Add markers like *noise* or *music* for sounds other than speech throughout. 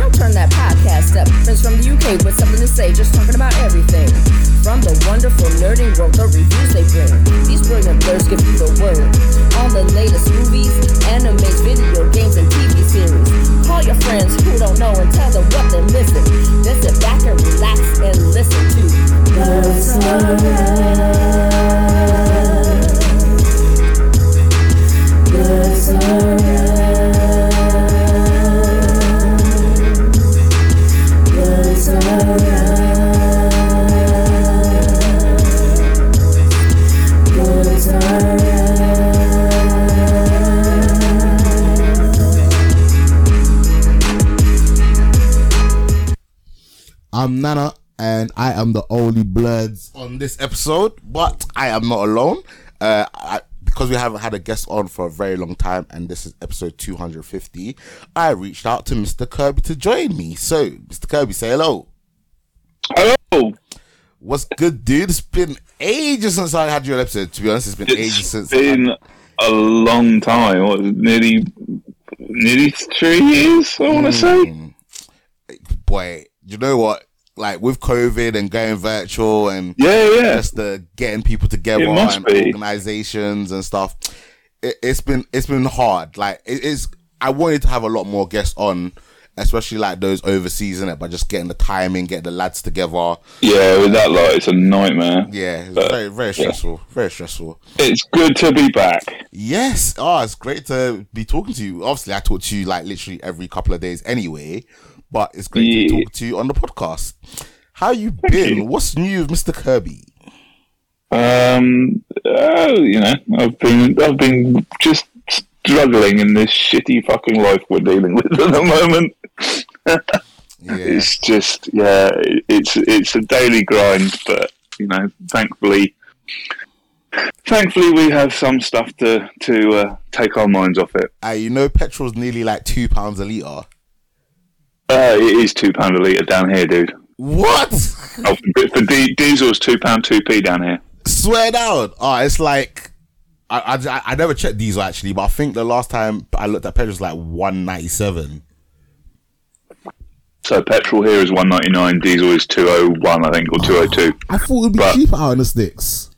I'll turn that podcast up. Friends from the UK with something to say, just talking about everything. From the wonderful nerding world, the reviews they bring. These brilliant blurs give you the word. On the latest movies, animes, video games, and TV series. Call your friends who don't know and tell them what they're missing. Then sit back and relax and listen to Blurs I'm only Bloods on this episode, but I am not alone. Uh, I, because we haven't had a guest on for a very long time, and this is episode 250, I reached out to Mr. Kirby to join me. So, Mr. Kirby, say hello. Hello. What's good, dude? It's been ages since I had your episode. To be honest, it's been It's ages since. been a long time. What, nearly, nearly three years. I want to say. Mm. Boy, you know what? Like with COVID and going virtual and Yeah, yeah. just the getting people together and be. organizations and stuff. It, it's been it's been hard. Like it is. I wanted to have a lot more guests on, especially like those overseas in it, but just getting the timing, getting the lads together. Yeah, with that lot, it's a nightmare. Yeah, it's But, very very stressful. Very stressful. It's good to be back. Yes. Oh, it's great to be talking to you. Obviously, I talk to you like literally every couple of days anyway, but it's great to talk to you on the podcast. How you been? you. What's new with Mr. Kirby? Um, oh, you know, I've been, I've been just struggling in this shitty fucking life we're dealing with at the moment. *laughs* Yeah. It's just, yeah, it's it's a daily grind, but you know, thankfully, thankfully we have some stuff to to uh, take our minds off it. Uh, you know, petrol's nearly like two pounds a litre. Uh, it is two pound a litre down here, dude. What? Oh, for, for di- diesel, it's two pound two p down here. Swear down. Oh, it's like I, I, I never checked diesel actually, but I think the last time I looked at petrol was like one ninety seven. So petrol here is one ninety nine, diesel is two oh one, I think, or two oh two. I thought it would be But- cheaper out in the sticks.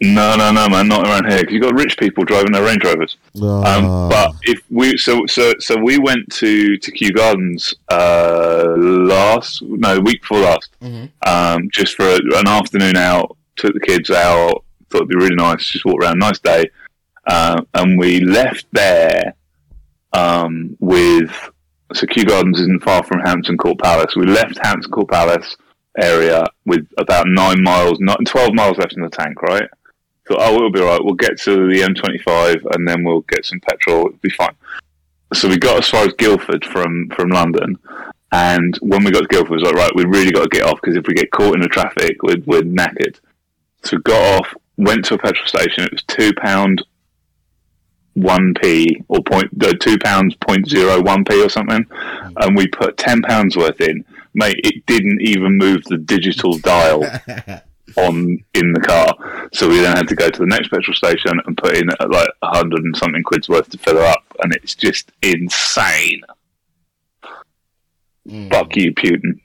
No, no, no, man, not around here because you've got rich people driving their Range Rovers. Um, Ah. but if we so so so we went to to Kew Gardens uh, last no week before last, um, just for a, an afternoon out. Took the kids out. Thought it'd be really nice. Just walk around. Nice day. Uh, and we left there um, with so Kew Gardens isn't far from Hampton Court Palace. We left Hampton Court Palace area with about nine miles, not twelve miles left in the tank. Right. Thought, oh, we'll be all right. We'll get to the M25 and then we'll get some petrol. It'll be fine. So we got as far as Guildford from, from London. And when we got to Guildford, it was like, right, we really got to get off because if we get caught in the traffic, we're, we're knackered. So we got off, went to a petrol station. It was £2, 1p or point, uh, £2, point zero one p or something. And we put £10 worth in. Mate, it didn't even move the digital dial *laughs* on in the car. So we then had to go to the next petrol station and put in uh, like a hundred and something quid's worth to fill her up, and it's just insane. Fuck you, Putin.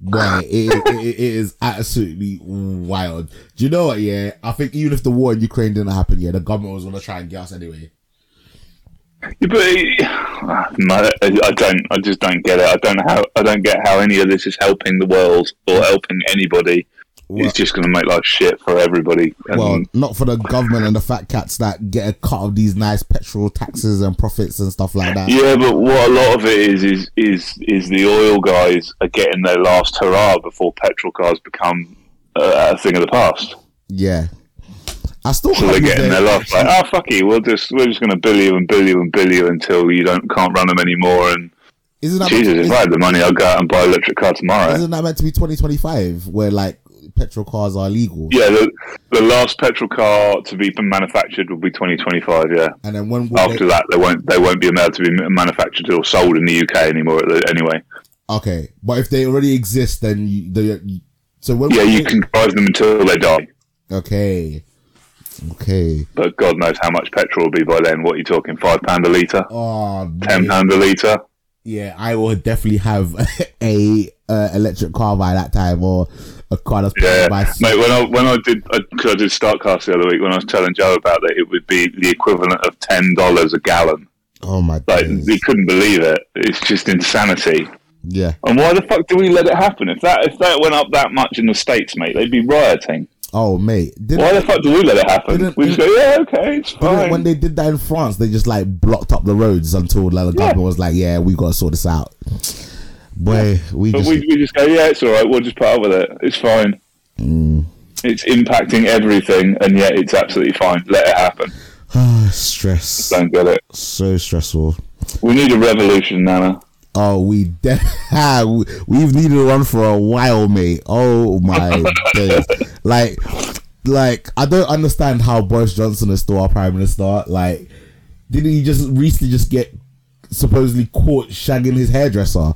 Boy, it, it, it is absolutely wild. Do you know what? Yeah, I think even if the war in Ukraine didn't happen, yeah, the government was gonna try and get us anyway. Yeah, But *sighs* no, I I don't. I just don't get it. I don't know how. I don't get how any of this is helping the world or helping anybody. Well, it's just going to make life shit for everybody. And well, not for the government and the fat cats that get a cut of these nice petrol taxes and profits and stuff like that. Yeah, but what a lot of it is is is is the oil guys are getting their last hurrah before petrol cars become uh, a thing of the past. Yeah. I still So they're getting their last like, oh fuck you, we'll just we're just going to bill you and bill you and bill you until you don't can't run them anymore. And Isn't that Jesus, if I had the money, I'd go out and buy an electric car tomorrow. isn't that meant to be 2025 where like petrol cars are illegal? Yeah, the, the last petrol car to be manufactured will be 2025. Yeah. And then when will After they, that, they won't they won't be allowed to be manufactured or sold in the UK anymore. Anyway, okay, but if they already exist, then you, the so when yeah, you they- can drive them until they die. okay, okay. But God knows how much petrol will be by then. What are you talking? Five pound a litre, Oh, ten pound a litre. yeah, I will definitely have *laughs* a uh, electric car by that time or a car that's Yeah, by mate. When I when I did uh, because I did Startcast the other week when I was telling Joe about that, it would be the equivalent of ten dollars a gallon. Oh my Like days. we couldn't believe it. It's just insanity. Yeah. And why the fuck do we let it happen? If that if that went up that much in the states, mate, they'd be rioting. Oh mate. Didn't, Why the fuck do we let it happen? We just go, yeah, okay, it's fine. when they did that in France, they just like blocked up the roads until like, the government was like, "Yeah, we got to sort this out." Boy, we But just we, we just go, yeah, it's all right. We'll just put up with it. It's fine. Mm. It's impacting everything, and yet it's absolutely fine. Let it happen. *sighs* Ah, stress. Don't get it. So stressful. We need a revolution, Nana. Oh, we de- *laughs* we- we've needed one for a while, mate. Oh my *laughs* days! Like, like I don't understand how Boris Johnson is still our prime minister. Like, didn't he just recently just get supposedly caught shagging his hairdresser?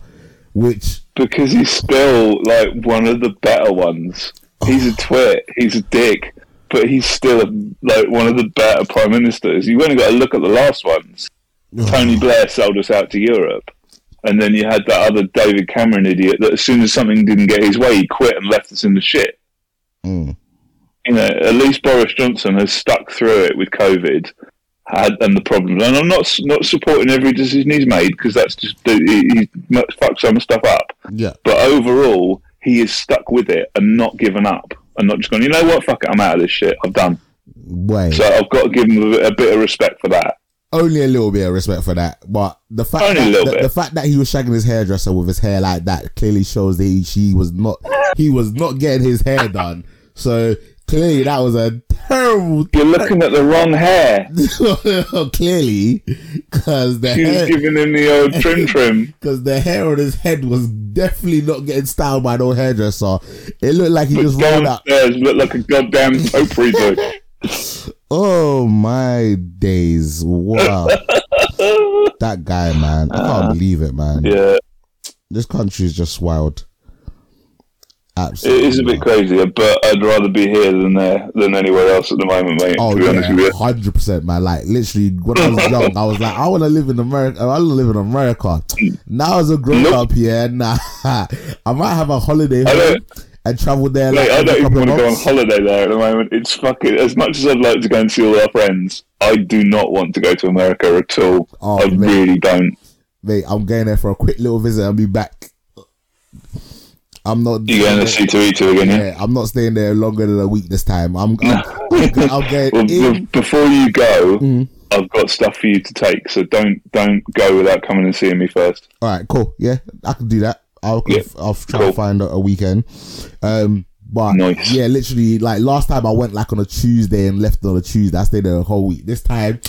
Which Because he's still like one of the better ones. He's a twit. He's a dick. But he's still like one of the better prime ministers. You've only got to look at the last ones. Tony Blair sold us out to Europe. And then you had that other David Cameron idiot that as soon as something didn't get his way, he quit and left us in the shit. Mm. You know, at least Boris Johnson has stuck through it with COVID had, and the problems. And I'm not not supporting every decision he's made because that's just he, he fucked some stuff up. yeah, But overall, he is stuck with it and not given up and not just going. You know what? Fuck it, I'm out of this shit. I've done. way So I've got to give him a, a bit of respect for that. only a little bit of respect for that. But the fact Only a that, little the, bit. the fact that he was shagging his hairdresser with his hair like that clearly shows that he, she was not he was not getting his hair done. So clearly that was a terrible You're looking at the wrong hair. *laughs* clearly because the She was hair giving him the old trim trim. *laughs* because the hair on his head was definitely not getting styled by no hairdresser. It looked like he just rolled out. Downstairs looked like a goddamn potpourri *laughs* bush. Oh my days! Wow, that guy, man, I can't ah. believe it, man. Yeah, This country is just wild. It Absolutely, is a bit crazy, but I'd rather be here than there than anywhere else at the moment, mate. Oh to be honest with yeah, you. hundred percent, man. Like literally, when I was *laughs* young, I was like, I want to live in America. I want to live in America. Now as a grown Nope. up, yeah, nah, *laughs* I might have a holiday home and travel there. Mate, Like, I don't even want to go on holiday there at the moment. It's fucking. As much as I'd like to go and see all our friends, I do not want to go to America at all. Oh, I mate. really don't. Mate, I'm going there for a quick little visit and be back. I'm not. You going to see Torito again? Yeah. Yeah, I'm not staying there longer than a week this time. I'm. I'm, *laughs* I'm, going Well, before you go, Mm. I've got stuff for you to take. So don't don't go without coming and seeing me first. All right, cool. Yeah, I can do that. I'll Yeah, I'll try cool. to find a, a weekend. Um, but Nice. yeah, literally, like last time I went like on a Tuesday and left on a Tuesday. I stayed there a whole week. This time.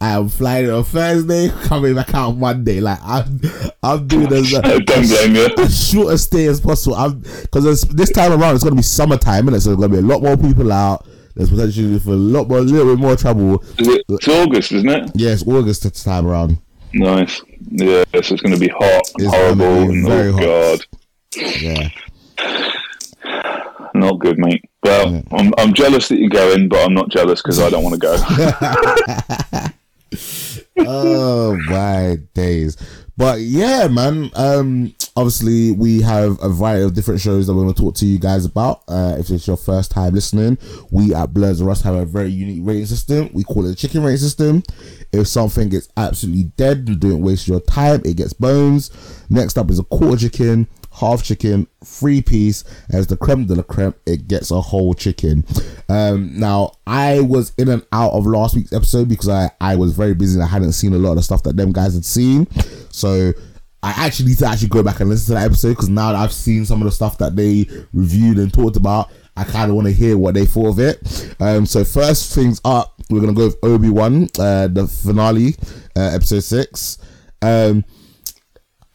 I am flying on Thursday, *laughs* coming back out on Monday. Like I'm, I'm doing as uh, a, *laughs* Don't blame you. as short a stay as possible. I'm because this time around it's gonna be summertime, and so there's gonna be a lot more people out. There's potentially for a lot more, a little bit more trouble. Is it- It's August, isn't it? Yeah, it's August this time around. Nice. Yeah, so it's going to be hot, It's horrible, be very oh hot. Yeah. not good, mate. Well, I'm, I'm jealous that you're going, but I'm not jealous because I don't want to go. *laughs* oh my days. But yeah, man. Um, obviously we have a variety of different shows that we're to talk to you guys about. Uh, if it's your first time listening, we at Blurs Rust have a very unique rating system. We call it a chicken rating system. If something gets absolutely dead, don't waste your time. It gets bones. Next up is a quarter chicken, half chicken, three piece. As the creme de la creme, it gets a whole chicken. Um, now I was in and out of last week's episode because I I was very busy and I hadn't seen a lot of the stuff that them guys had seen. So I actually need to actually go back and listen to that episode because now that I've seen some of the stuff that they reviewed and talked about, I kind of want to hear what they thought of it. Um, so first things up, we're gonna go with Obi Wan, uh, the finale, uh, episode six. Um,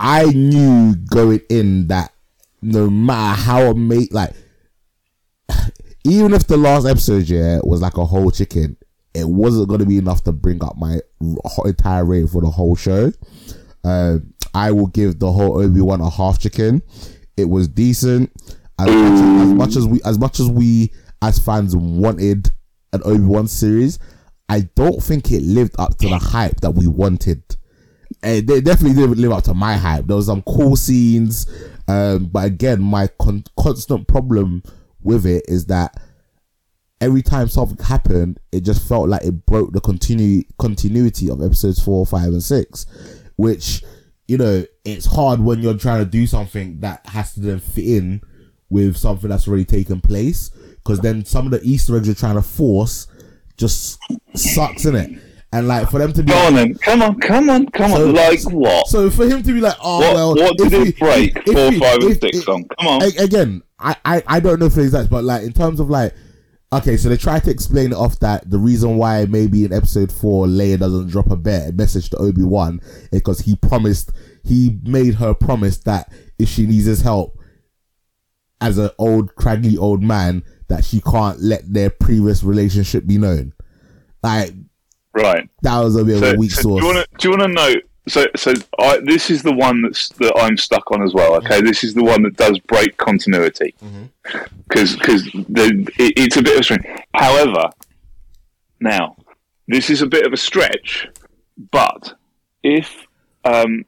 I knew going in that no matter how amazing, like *sighs* even if the last episode yeah was like a whole chicken, it wasn't gonna be enough to bring up my entire rating for the whole show. Uh, I will give the whole Obi Wan a half chicken. It was decent. As as, as much as we, as much as we as fans wanted an Obi Wan series, I don't think it lived up to the hype that we wanted. Eh, they definitely didn't live up to my hype. There was some cool scenes, um, but again, my con- constant problem with it is that every time something happened, it just felt like it broke the continu- continuity of episodes four, five, and six, which you know it's hard when you're trying to do something that has to then fit in with something that's already taken place because then some of the Easter eggs you're trying to force just sucks in it. And like for them to be Go on then. Come on, come on, come So- on. Like what? so for him to be like, oh what, well, what did if it break? if Four, we- five, and six on. Come on. again, I, I, I don't know if it's that, but like in terms of like, okay, so they try to explain it off that the reason why maybe in episode four Leia doesn't drop a bear message to Obi Wan is because he promised, he made her promise that if she needs his help as an old craggy old man, that she can't let their previous relationship be known. Like right. that was a bit of a weak so source. do you want to do you want to know? So, so I, this is the one that's that I'm stuck on as well. Okay, this is the one that does break continuity because because it, it's a bit of a stretch. However, now this is a bit of a stretch, but if um,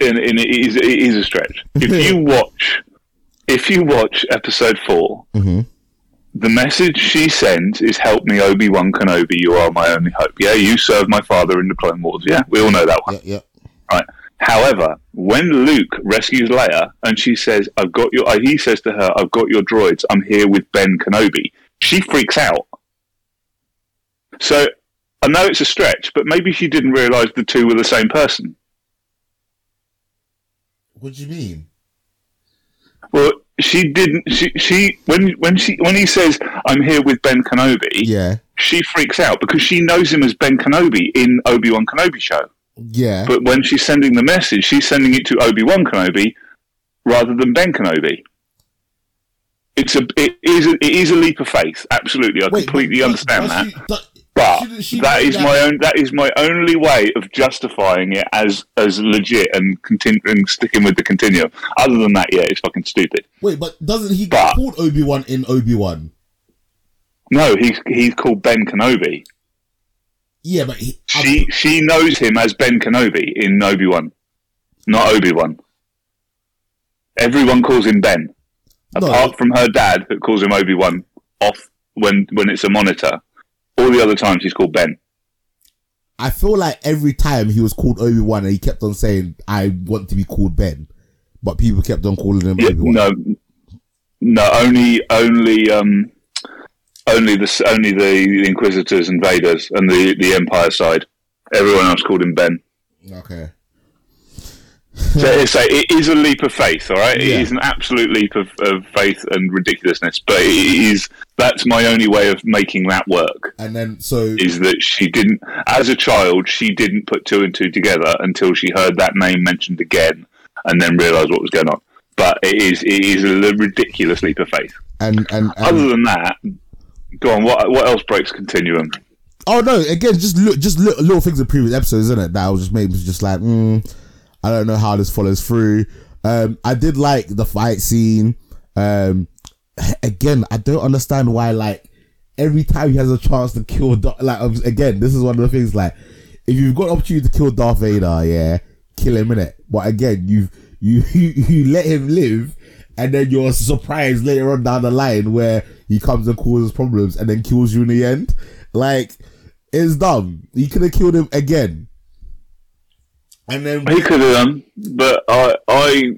and, and it is it is a stretch. If you *laughs* watch, if you watch episode 4 Mhm. The message she sends is "Help me, Obi Wan Kenobi. You are my only hope." Yeah, you served my father in the Clone Wars. Yeah, we all know that one. yeah, yeah. Right. However, when Luke rescues Leia and she says, "I've got your," uh, he says to her, "I've got your droids. I'm here with Ben Kenobi." She freaks out. So I know it's a stretch, but maybe she didn't realize the two were the same person. What do you mean? She didn't. She she when when she when he says, "I'm here with Ben Kenobi," Yeah, she freaks out because she knows him as Ben Kenobi in Obi Wan Kenobi show. yeah. But when she's sending the message, she's sending it to Obi Wan Kenobi rather than Ben Kenobi. It's a it is a, it is a leap of faith. Absolutely, I Wait, completely understand that. she- that- But she- she that is that- my own. That is my only way of justifying it as as legit and continuing sticking with the continuum. Other than that, yeah, it's fucking stupid. Wait, but doesn't he But- get called Obi Wan in Obi Wan? No, he's he's called Ben Kenobi. Yeah, but he, She she knows him as Ben Kenobi in Obi Wan, not Obi Wan. Everyone calls him Ben, No. apart from her dad, who calls him Obi Wan off when when it's a monitor. All the other times he's called Ben. I feel like every time he was called Obi Wan, and he kept on saying, "I want to be called Ben," but people kept on calling him Yeah, Obi Wan. no, no, only only um, only the only the Inquisitors and Vaders and the the Empire side. Everyone else called him Ben. Okay. So a, it is a leap of faith, all right. Yeah. It is an absolute leap of, of faith and ridiculousness, but it is that's my only way of making that work. And then so Is that she didn't, as a child, she didn't put two and two together until she heard that name mentioned again, and then realised what was going on. But it is it is a ridiculous leap of faith. and and, Other than that, go on. What what else breaks continuum? oh no, again, just look, just little, little things in previous episodes, isn't it? That I was just maybe just like, mm, I don't know how this follows through. Um, I did like the fight scene. Um, again, I don't understand why like every time he has a chance to kill, Dar- like again, this is one of the things like if you've got an opportunity to kill Darth Vader, yeah, kill him in it. But again, you you *laughs* you, you let him live. And then you're surprised later on down the line where he comes and causes problems and then kills you in the end. Like, it's dumb. He could have killed him again. And then He could have done, but I I,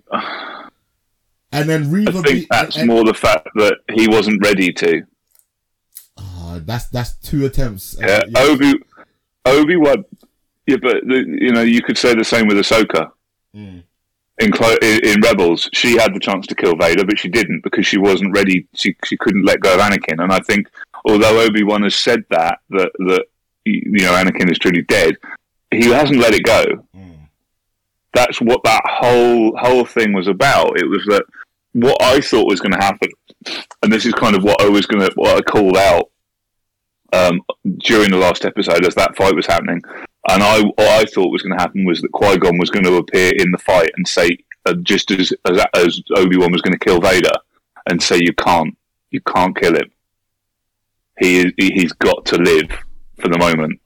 and then I be- think that's and- more the fact that he wasn't ready to. Ah, that's that's two attempts. Yeah, Uh, Obi Obi Wan. Yeah, but the, you know you could say the same with Ahsoka. Mm. In, in in Rebels, she had the chance to kill Vader, but she didn't because she wasn't ready. She she couldn't let go of Anakin. And I think, although Obi Wan has said that that that you know Anakin is truly dead, he hasn't let it go. Mm. That's what that whole whole thing was about. It was that what I thought was going to happen, and this is kind of what I was going to what I called out um, during the last episode as that fight was happening. And I, what I thought was going to happen was that Qui Gon was going to appear in the fight and say, uh, just as as, as Obi Wan was going to kill Vader, and say, "You can't, you can't kill him. He he, he's got to live for the moment."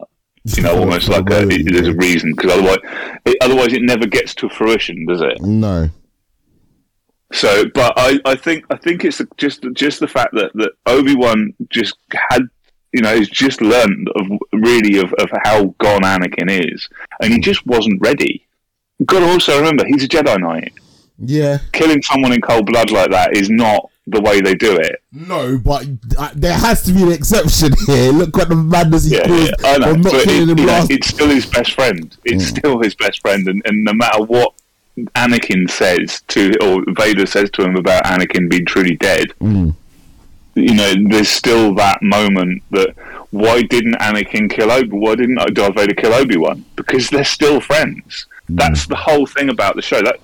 You know, almost like a, it, there's a reason because otherwise, it, otherwise it never gets to fruition, does it? No. So, but I, I think I think it's just just the fact that that Obi Wan just had you know he's just learned of really of, of how gone Anakin is, and he just wasn't ready. You've got to also remember he's a Jedi Knight. Yeah. Killing someone in cold blood like that is not the way they do it. No, but uh, there has to be an exception *laughs* here. Look what the madness he Yeah, caused yeah, I know, but it, killing you know, it's still his best friend. It's Mm. still his best friend, and, and no matter what Anakin says to, or Vader says to him about Anakin being truly dead, Mm. you know, there's still that moment that why didn't Anakin kill Obi? Why didn't Darth Vader kill Obi Wan? Because they're still friends. Mm. That's the whole thing about the show. That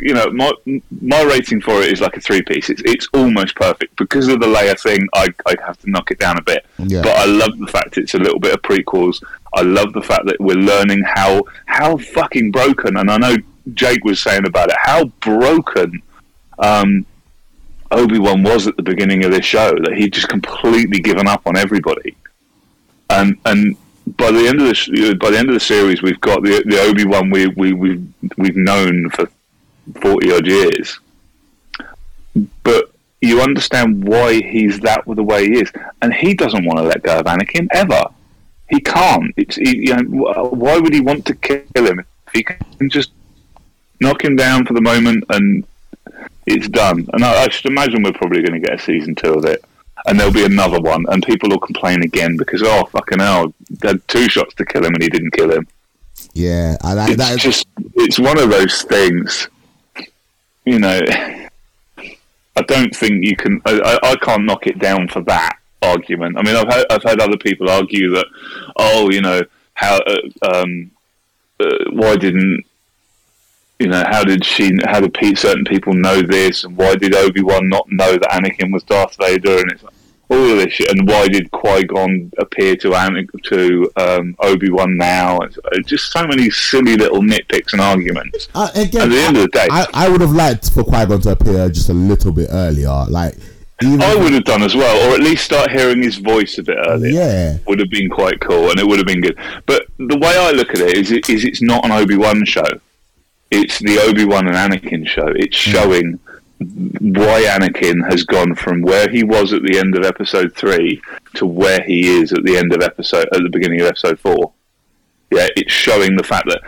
you know, my my rating for it is like a three piece. It's it's almost perfect because of the Leia thing. I I have to knock it down a bit, Yeah. but I love the fact it's a little bit of prequels. I love the fact that we're learning how how fucking broken. And I know Jake was saying about it how broken. Um, Obi Wan was at the beginning of this show that he'd just completely given up on everybody, and and by the end of the by the end of the series, we've got the the Obi Wan we we we've we've known for forty odd years, but you understand why he's that the way he is, and he doesn't want to let go of Anakin ever. He can't. It's he, you know why would he want to kill him if he can just knock him down for the moment and it's done. And I, I should imagine we're probably going to get a season two of it. And there'll be another one, and people will complain again because, oh, fucking hell, they had two shots to kill him and he didn't kill him. yeah, and I, It's that just, it's one of those things, you know, I don't think you can, I, I can't knock it down for that argument. I mean, I've heard, I've heard other people argue that, oh, you know, how, uh, um, uh, why didn't you know, how did she, how did certain people know this, and why did Obi Wan not know that Anakin was Darth Vader, and it's like, all of this shit, and why did Qui Gon appear to Anakin, to um, Obi Wan now? It's, uh, just so many silly little nitpicks and arguments. uh, again, At the end I, of the day, I, I would have liked for Qui Gon to appear just a little bit earlier. Like, even I would have done as well, or at least start hearing his voice a bit earlier. yeah, Would have been quite cool, and it would have been good. But the way I look at it is, it, is it's not an Obi Wan show. It's the Obi Wan and Anakin show. It's showing why Anakin has gone from where he was at the end of Episode three to where he is at the end of episode at the beginning of Episode four. Yeah, it's showing the fact that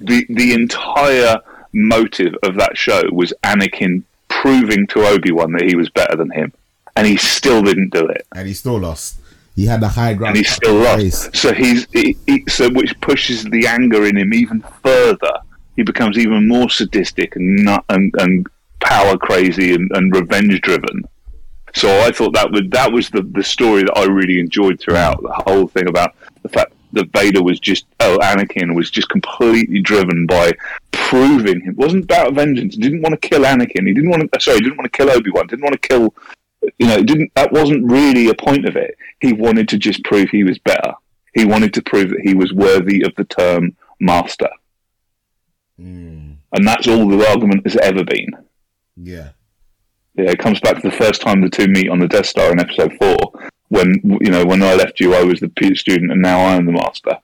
the the entire motive of that show was Anakin proving to Obi Wan that he was better than him, and he still didn't do it and he still lost. He had the high ground. and he's still race. lost. So he's he, he, so which pushes the anger in him even further. He becomes even more sadistic and and, and power crazy and, and revenge driven. So I thought that would that was the, the story that I really enjoyed throughout the whole thing about the fact that Vader was just oh Anakin was just completely driven by proving him. It wasn't about vengeance. He didn't want to kill Anakin. He didn't want to sorry, he didn't want to kill Obi Wan. Didn't want to kill you know, didn't that wasn't really a point of it. He wanted to just prove he was better. He wanted to prove that he was worthy of the term master. Mm, And that's all the argument has ever been. Yeah, Yeah, it comes back to the first time the two meet on the Death Star in episode four, when you know, when I left you I was the student and now I am the master.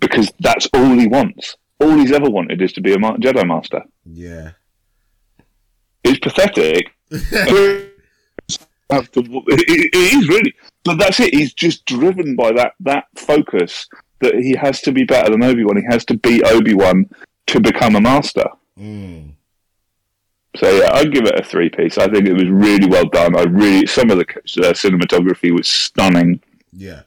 Because that's all he wants. All he's ever wanted is to be a Jedi Master. yeah. It's pathetic. *laughs* have to, it, it is really, but that's it. He's just driven by that that focus that he has to be better than Obi Wan. He has to beat Obi Wan to become a master. Mm. So yeah, I'd give it a three piece. I think it was really well done. I really some of the uh, cinematography was stunning. Yeah.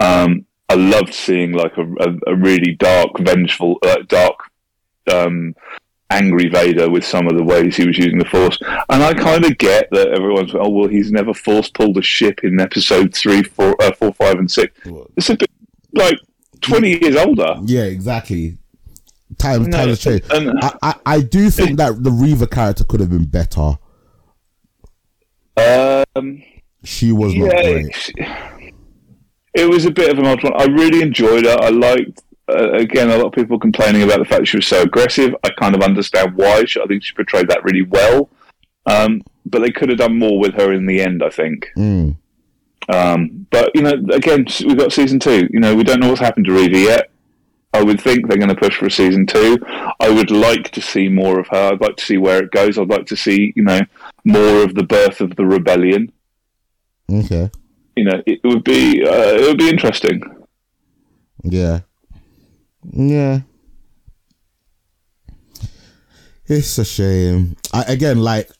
Um, I loved seeing like a, a, a really dark, vengeful, uh, dark, um, angry Vader with some of the ways he was using the Force. And I kind of get that everyone's oh well, he's never force pulled a ship in Episode three, four, uh, four, five, and six. It's a bit like twenty years older. Yeah, exactly. Time, No, time has changed. and- I, I, I do think that the Reva character could have been better. Um, She was not great. it's- it was a bit of an odd one. I really enjoyed her. I liked. Uh, again, a lot of people complaining about the fact she was so aggressive. I kind of understand why. She, I think she portrayed that really well. Um, but they could have done more with her in the end. I think. Mm. Um, but you know, again, we've got season two. You know, we don't know what's happened to Reva yet. I would think they're going to push for a season two. I would like to see more of her. I'd like to see where it goes. I'd like to see, you know, more of the birth of the rebellion. Okay. You know, it would be uh, it would be interesting. Yeah. Yeah. It's a shame. I, again, like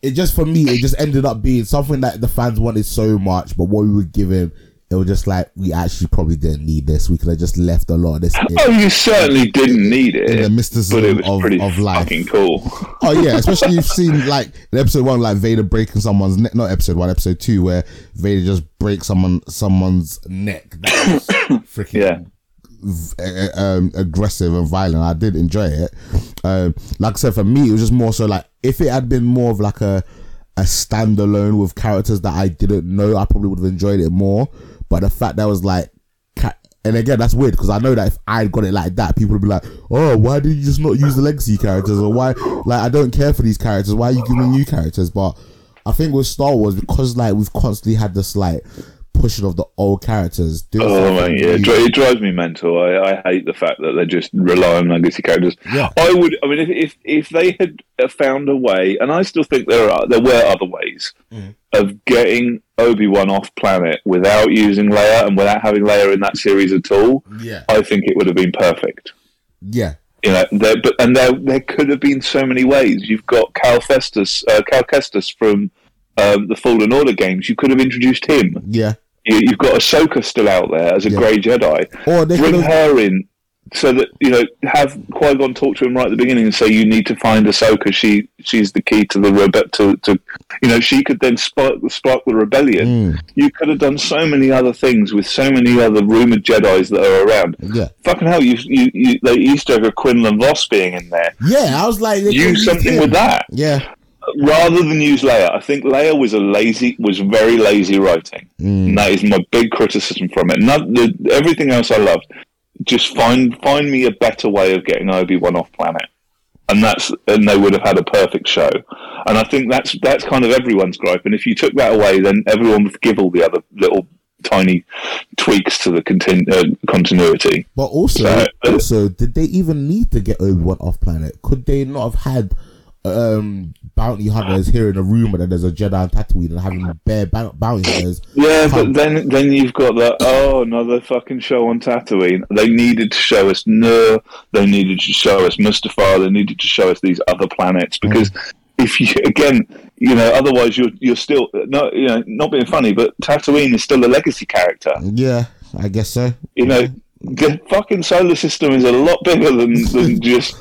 it just for me, it just ended up being something that the fans wanted so much, but what we were given, it was just like we actually probably didn't need this. We could have just left a lot of this. in- Oh, you certainly didn't need in the it, mysticism but it of, pretty of life. cool. *laughs* Oh yeah, especially you've seen like in episode one, like Vader breaking someone's neck. Not episode one, episode two, where Vader just breaks someone someone's neck. That was *coughs* freaking Yeah. v- um, aggressive and violent. I did enjoy it. Um, like I said, for me, it was just more so like if it had been more of like a a standalone with characters that I didn't know, I probably would have enjoyed it more. But the fact that was like. And again, that's weird because I know that if I'd got it like that, people would be like, "Oh, why did you just not use the legacy characters?" Or why, like, I don't care for these characters. Why are you giving new characters? But I think with Star Wars, because like we've constantly had this like pushing of the old characters. doing Oh man, yeah, it, it drives me mental. I, I hate the fact that they just rely on legacy characters. Yeah. I would. I mean, if if, if they had uh, found a way, and I still think there are there were other ways Mm. of getting Obi Wan off planet without using Leia and without having Leia in that series at all, yeah, I think it would have been perfect. yeah, You know, there, but and there there could have been so many ways. You've got Cal Festus, uh, Cal Kestis from um, the Fallen Order games. You could have introduced him. yeah. You, you've got Ahsoka still out there as a Yeah. Grey Jedi. Or they Bring could have, her in so that you know have Qui Gon talk to him right at the beginning and say you need to find Ahsoka. She she's the key to the rebe- to, to you know she could then spark spark the rebellion. Mm, You could have done so many other things with so many other rumored Jedi's that are around. yeah, Fucking hell, you you, you the Easter egg of Quinlan Vos being in there. yeah. I was like, they Use something him. with that Yeah, rather than use Leia. I think Leia was a lazy, was very lazy writing. And that is my big criticism from it. Not the, everything else I loved. Just find find me a better way of getting Obi Wan off planet, and that's and they would have had a perfect show. And I think that's that's kind of everyone's gripe. And if you took that away, then everyone would forgive all the other little tiny tweaks to the contin- uh, continuity. but also, So, uh, also, did they even need to get Obi Wan off planet? Could they not have had um bounty hunters hearing a rumor that there's a Jedi on Tatooine and having bare bou- bounty hunters? Yeah, but then then you've got the oh another fucking show on Tatooine. They needed to show us Nur. They needed to show us Mustafar. They needed to show us these other planets because if you again, you know, otherwise you're you're still not you know not being funny, but Tatooine is still a legacy character. Yeah, I guess so. You know, the fucking solar system is a lot bigger than than *laughs* just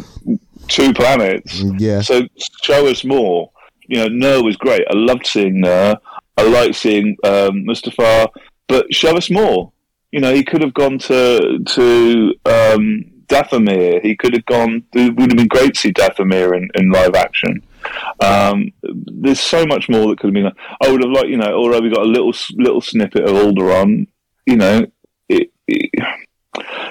two planets. Yeah, So show us more. You know, Nur was great. I loved seeing Nur. I liked seeing um, Mustafar, but show us more. You know, he could have gone to to um, Dathomir. He could have gone. It would have been great to see Dathomir in, in live action. Um, there's so much more that could have been. I would have liked, you know, although we got a little little snippet of Alderaan. You know, it, it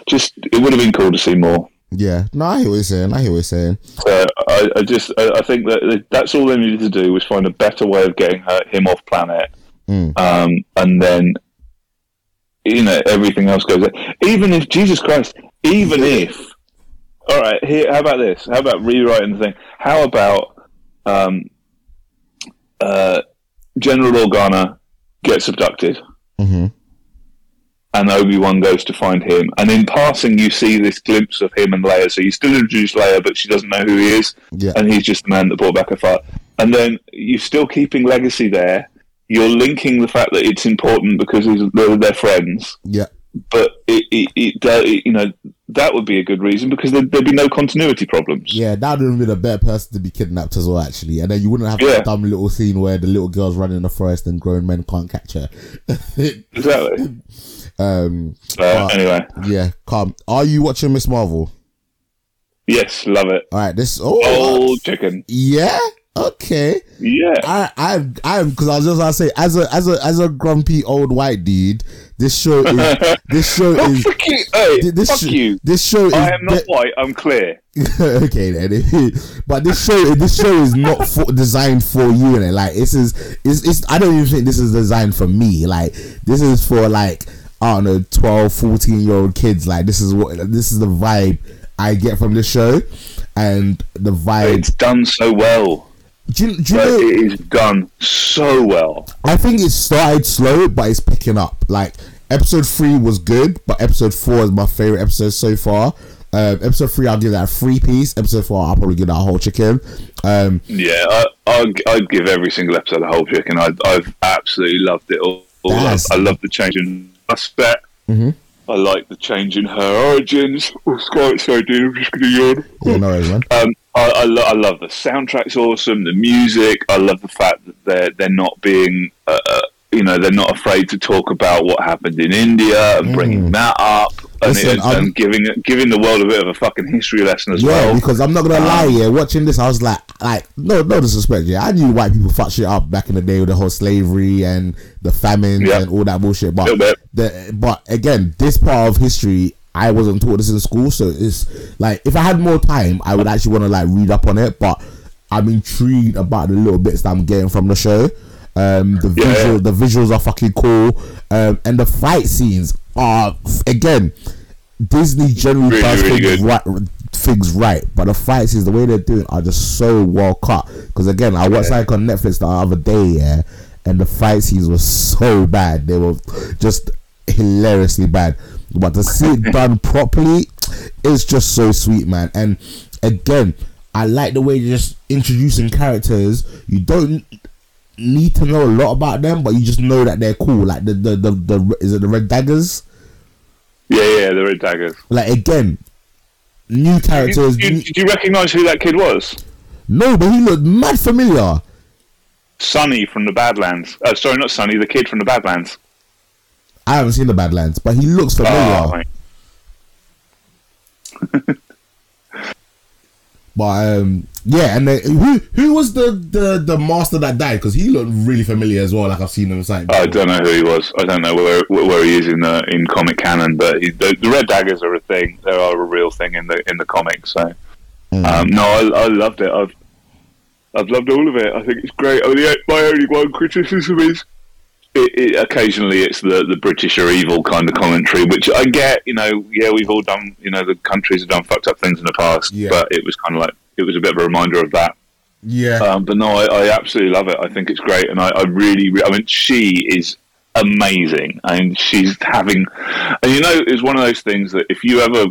just it would have been cool to see more. Yeah. No, I hear what you're saying. I hear what you're saying. So I, I just I, I think that that's all they needed to do was find a better way of getting her, him off planet, Mm. um, and then you know everything else goes. Even if Jesus Christ, even if all right, here how about this? How about rewriting the thing? How about um, uh, General Organa gets abducted? hmm and Obi Wan goes to find him. And in passing, you see this glimpse of him and Leia. So you still introduce Leia, but she doesn't know who he is, Yeah, and he's just the man that brought back her father. And then you're still keeping legacy there. You're linking the fact that it's important because they're, they're friends. yeah, But it, it, it, do- it, you know, that would be a good reason because there, there'd be no continuity problems. yeah. That would have been a better person to be kidnapped as well, actually. And then you wouldn't have Yeah. that dumb little scene where the little girl's running in the forest and grown men can't catch her. *laughs* Exactly. Um, Uh, But- anyway, yeah. Come. Are you watching Miss Marvel? yes, love it. All right. This. Oh. Old chicken. Yeah. Okay. Yeah. I I I because I was just gonna say as a as a as a grumpy old white dude, this show is *laughs* this show Oh, is fuck you. Hey, this fuck sh- you. this show is I am not de- *laughs* white. I'm clear. okay then *laughs* but this show this show is not for, designed for you and like this is it's, it's I don't even think this is designed for me like this is for like I don't know 12 14 year old kids like this is what this is the vibe I get from this show and the vibe It's done so well. do you, do you know it is done so well. I think it started slow, but it's picking up. Like episode three was good, but episode four is my favorite episode so far. Um, episode three, I'll give that a three piece. Episode four, I'll probably give that a whole chicken. Um, Yeah, I, I'd, I'd give every single episode a whole chicken. I, I've absolutely loved it all. all. I, I love the change in aspect. Mhm. I like the change in her origins. *laughs* Oh, sorry, sorry, dude. I'm just going to yawn. yeah, no worries, man. Um, I, I, lo- I love the soundtrack's awesome. The music. I love the fact that they're they're not being, uh, uh, you know, they're not afraid to talk about what happened in India and bringing that up and. Listen, it, I'm- and giving giving the world a bit of a fucking history lesson as Yeah, well. because I'm not gonna lie, Um, yeah. Watching this, I was like, like, no, no disrespect, yeah. I knew white people fuck shit up back in the day with the whole slavery and the famine Yeah. and all that bullshit. But the, but again, this part of history, I wasn't taught this in school, so it's like if I had more time, I would actually want to like read up on it. But I'm intrigued about the little bits that I'm getting from the show. Um, the Yeah. visual, the visuals are fucking cool, um, and the fight scenes again. Disney generally Really, does really things right, things right, but the fight scenes, the way they're doing, are just so well cut. Because again, I watched like on Netflix the other day, yeah, and the fight scenes were so bad. They were just hilariously bad. But to see it *laughs* done properly, it's just so sweet, man. And again, I like the way you're just introducing characters. You don't need to know a lot about them, but you just know that they're cool. Like the the the, the is it the Red Daggers? Yeah, yeah, the red daggers. Like again, new Did characters. you, did you recognise who that kid was? no, but he looked mad familiar. Sunny from the Badlands. Uh, sorry, not Sunny, the kid from the Badlands. I haven't seen the Badlands, but he looks familiar. Oh. *laughs* But um, yeah, and then, who who was the, the the master that died? Because he looked really familiar as well. Like I've seen him something. I don't know who he was. I don't know where where he is in the in comic canon, but he, the, the red daggers are a thing. They are a real thing in the in the comics. So Mm. um, no, I, I loved it. I've I've loved all of it. I think it's great. Only my only one criticism is it, it, occasionally it's the the British are evil kind of commentary, which I get. You know, yeah, we've all done. You know, the countries have done fucked up things in the past, Yeah. but it was kind of like it was a bit of a reminder of that. Yeah, Um, but no, I, I absolutely love it. I think it's great, and I, I really, re- I mean, she is amazing, and she's having, and you know, it's one of those things that if you ever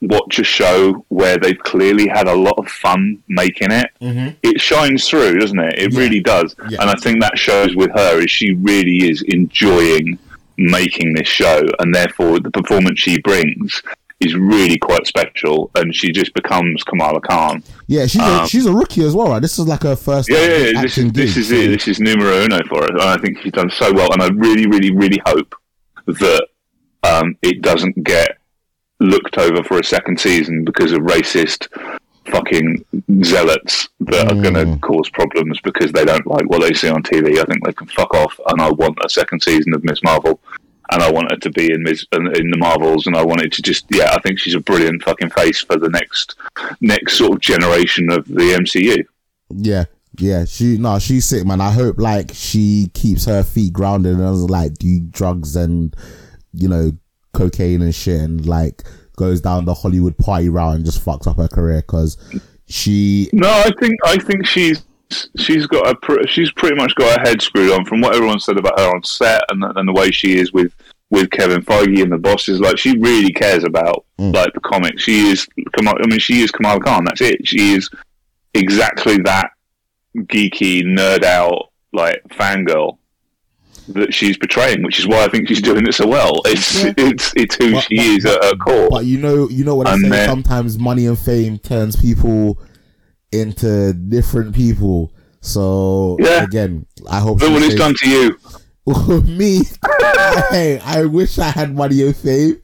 watch a show where they've clearly had a lot of fun making it, Mhm. it shines through, doesn't it? It Yeah. really does, Yeah. and I think that shows with her is she really is enjoying making this show, and therefore the performance she brings. Is really quite special, and she just becomes Kamala Khan. yeah. She's a, um, she's a rookie as well, right? This is like her first. Yeah, yeah, yeah. This is this gig, is it. This is numero uno for us, and I think she's done so well. And I really, really, really hope that um, it doesn't get looked over for a second season because of racist fucking zealots that are going to Mm. cause problems because they don't like what they see on TV. I think they can fuck off, and I want a second season of Miss Marvel. And I want her to be in Ms. in the Marvels, and I want it to just yeah. I think she's a brilliant fucking face for the next next sort of generation of the MCU. Yeah, yeah. She no, she's sick, man. I hope like she keeps her feet grounded and doesn't like do drugs and you know cocaine and shit and like goes down the Hollywood party route and just fucks up her career because she No, I think I think she's she's got a pr- she's pretty much got her head screwed on from what everyone said about her on set and, and the way she is with with Kevin Feige and the bosses. Like she really cares about Mm. like the comics. She is Kamal, I mean, she is Kamala Khan. That's it. She is exactly that geeky nerd out like fangirl that she's portraying, which is why I think she's doing it so well. It's Yeah. it's it's who But- she but- is at her core. But you know, you know what I say. Sometimes money and fame turns people into different people. So Yeah. again, I hope she what it's done to you. *laughs* me. hey, I wish I had money and fame.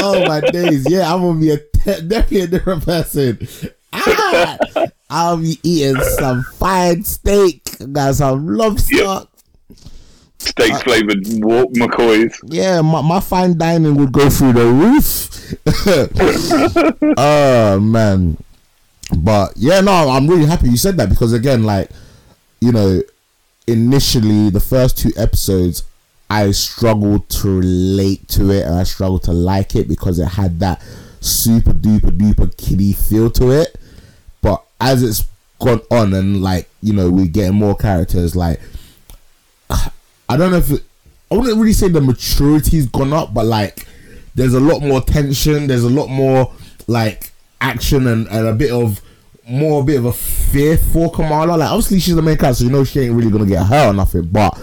Oh my days! Yeah, I'm gonna be a te- definitely a different person. Ah, I'll be eating some fine steak, got some lobster. Yep. Steak flavored walk McCoys. Yeah, my, my fine dining would go through the roof. oh *laughs* man. But yeah, no, I'm really happy you said that because again, like, you know, initially the first two episodes I struggled to relate to it and I struggled to like it because it had that super duper duper kiddie feel to it. But as it's gone on and like, you know, we're getting more characters, like I don't know if it, I wouldn't really say the maturity's gone up, but like there's a lot more tension, there's a lot more like action and, and a bit of more a bit of a fear for Kamala. Like obviously she's the main character, so you know she ain't really gonna get hurt or nothing, but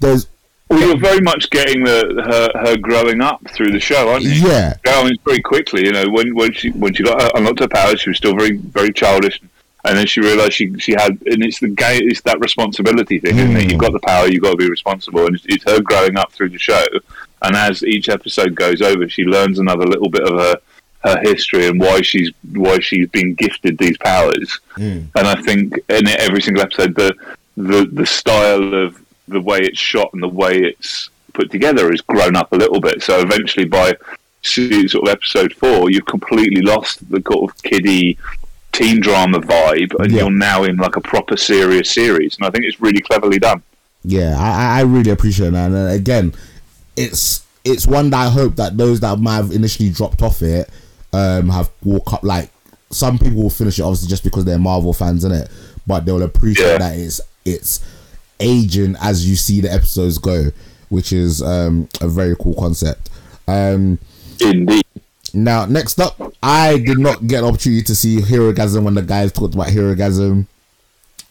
there's Well, you're very much getting the her, her growing up through the show, aren't you? yeah. Growing very quickly. You know, when when she when she got her, unlocked her powers, she was still very very childish, and then she realised she she had, and it's the gay, it's that responsibility thing, isn't it? Mm. You've got the power, you've got to be responsible, and it's, it's her growing up through the show. And as each episode goes over, she learns another little bit of her her history and why she's why she's been gifted these powers. Mm. And I think in every single episode, the the the style of the way it's shot and the way it's put together has grown up a little bit. So eventually, by sort of episode four, you've completely lost the sort of kiddie teen drama vibe, and Yeah. you're now in like a proper serious series. And I think it's really cleverly done. Yeah, I, I- really appreciate that. And uh, again, it's it's one that I hope that those that might have initially dropped off it um have walk up like some people will finish it obviously just because they're Marvel fans in it, but they'll appreciate Yeah. that it's it's aging as you see the episodes go, which is um a very cool concept. Um Indeed. Now next up, I did not get an opportunity to see Herogasm when the guys talked about Herogasm.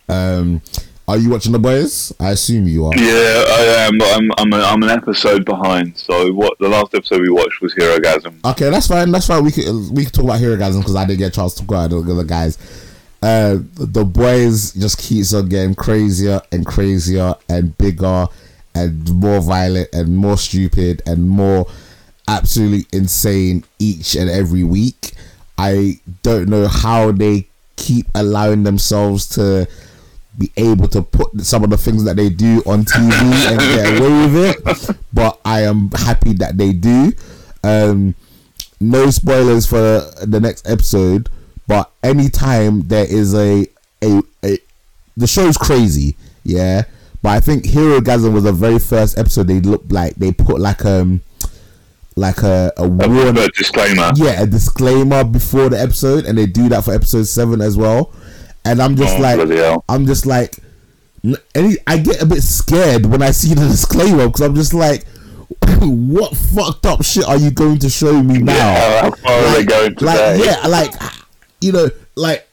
Um are you watching the boys? I assume you are. Yeah, I am. But I'm I'm, a, I'm an episode behind. So what the last episode we watched was Herogasm. Okay, that's fine. That's fine. We could we could talk about Herogasm because I didn't get a chance to talk about the other guys. Uh, the boys just keeps on getting crazier and crazier and bigger and more violent and more stupid and more absolutely insane each and every week. I don't know how they keep allowing themselves to be able to put some of the things that they do on TV and get *laughs* away with it, but I am happy that they do. Um, no spoilers for the next episode, but anytime there is a a, a the show's crazy, yeah. But I think Hero Herogasm was the very first episode they looked like they put like um like a a warning a disclaimer. yeah, a disclaimer before the episode, and they do that for episode seven as well. And I'm just Oh, like. I'm just like, any, I get a bit scared when I see the *laughs* disclaimer because I'm just like, *laughs* what fucked up shit are you going to show me now? Yeah, how far are they going like, yeah, like, you know, like,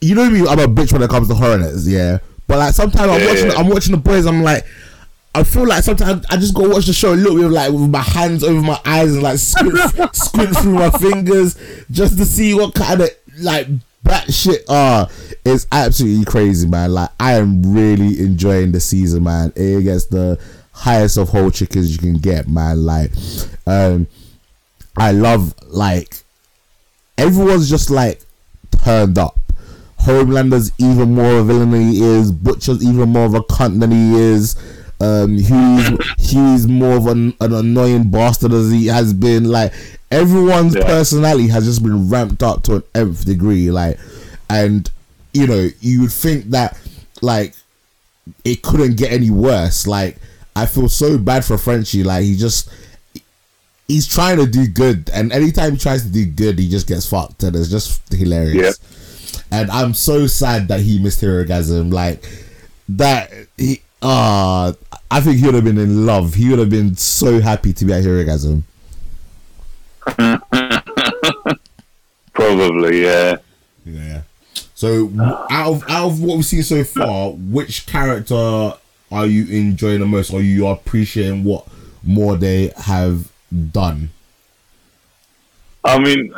you know me, I'm a bitch when it comes to horrors, yeah. But like sometimes I'm watching, yeah. I'm watching the boys, I'm like. I feel like sometimes I just go watch the show a little bit like with my hands over my eyes and like squint, *laughs* squint through my fingers just to see what kind of like batshit are. It's absolutely crazy, man. Like I am really enjoying the season, man. It gets the highest of whole chickens you can get, man. Like, um, I love like everyone's just like turned up. Homelander's even more of a villain than he is. Butcher's even more of a cunt than he is. Um, Hugh's Hugh's more of an, an annoying bastard as he has been. Like everyone's Yeah. personality has just been ramped up to an nth degree. Like, and you know, you would think that like it couldn't get any worse. Like, I feel so bad for Frenchie. Like, he just he's trying to do good, and anytime he tries to do good, he just gets fucked, and it's just hilarious. And I'm so sad that he missed Herogasm. Like that, he ah, I think he would have been in love. He would have been so happy to be at Herogasm. *laughs* Probably, yeah. Yeah. So out of out of what we've seen so far, which character are you enjoying the most, or you are appreciating what more they have done? I mean,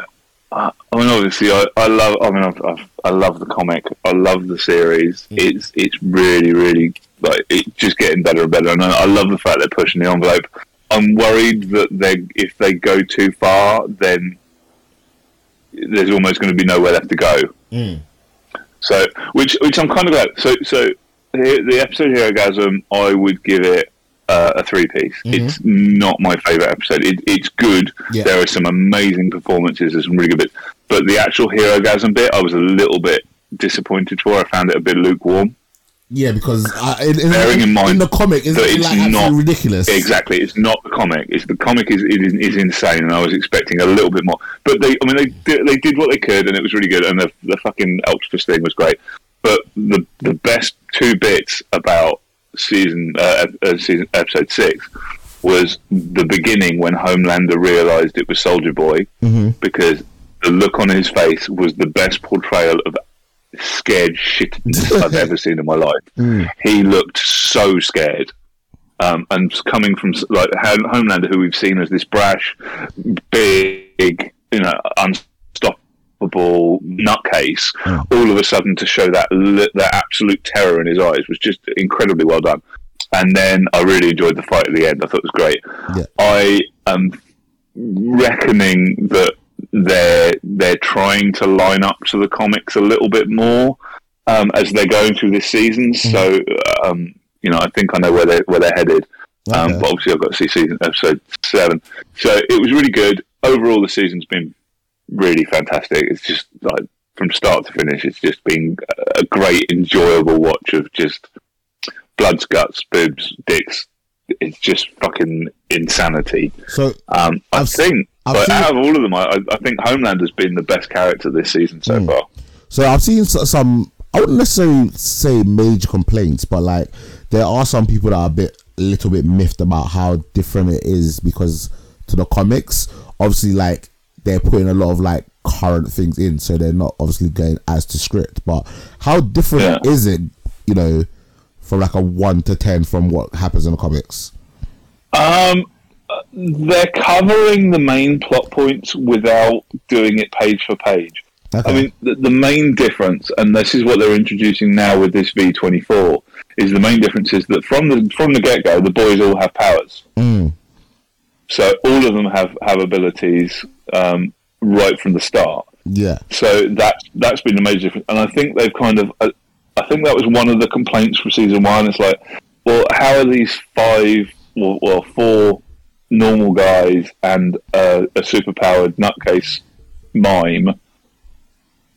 I I mean, obviously, I, I love. I mean, I've, I've, I love the comic. I love the series. It's it's really, really like it's just getting better and better. And I, I love the fact they're pushing the envelope. I'm worried that they, if they go too far, then there's almost going to be nowhere left to go. So, which which I'm kind of glad. So, so the, the episode Herogasm, I would give it uh, a three piece. It's not my favorite episode. It, it's good. Yeah. There are some amazing performances. There's some really good bits, but the actual Herogasm bit, I was a little bit disappointed for. I found it a bit lukewarm. Yeah, because in, in, Bearing in mind in the comic, isn't that it's like not- ridiculous? Exactly, it's not the comic. It's the comic is is, is insane, and I was expecting a little bit more. But they, I mean, they did, they did what they could, and it was really good. And the the fucking octopus thing was great. But the the best two bits about season uh, uh, season episode six was the beginning when Homelander realised it was Soldier Boy because the look on his face was the best portrayal of scared shittedness *laughs* I've ever seen in my life. *laughs* He looked so scared. Um, and coming from like Hom- Homelander, who we've seen as this brash, big, you know, unstoppable nutcase, all of a sudden to show that that absolute terror in his eyes was just incredibly well done. And then I really enjoyed the fight at the end. I thought it was great. Yeah. I am reckoning that they're they're trying to line up to the comics a little bit more um, as they're going through this season. So um, you know, I think I know where they where they're headed. Um, but obviously, I've got to see season episode seven. So it was really good. Overall, the season's been really fantastic. It's just like from start to finish, it's just been a great, enjoyable watch of just bloods, guts, boobs, dicks. It's just fucking insanity. So Um, I I've s- think, I've but seen- out of all of them, I, I think Homeland has been the best character this season so Hmm. far. So I've seen some. I wouldn't necessarily say major complaints, but like there are some people that are a bit, a little bit miffed about how different it is because to the comics, obviously, like they're putting a lot of like current things in, so they're not obviously going as to script. But how different Yeah. is it, you know, from like a one to ten from what happens in the comics? Um, they're covering the main plot points without doing it page for page. Okay. I mean, the, the main difference, and this is what they're introducing now with this V twenty four, is the main difference is that from the from the get go, the boys all have powers. Mm. So all of them have have abilities um, right from the start. Yeah. So that's that's been a major difference, and I think they've kind of. I think that was one of the complaints from season one. It's like, well, how are these five, well, well four normal guys and uh, a superpowered nutcase mime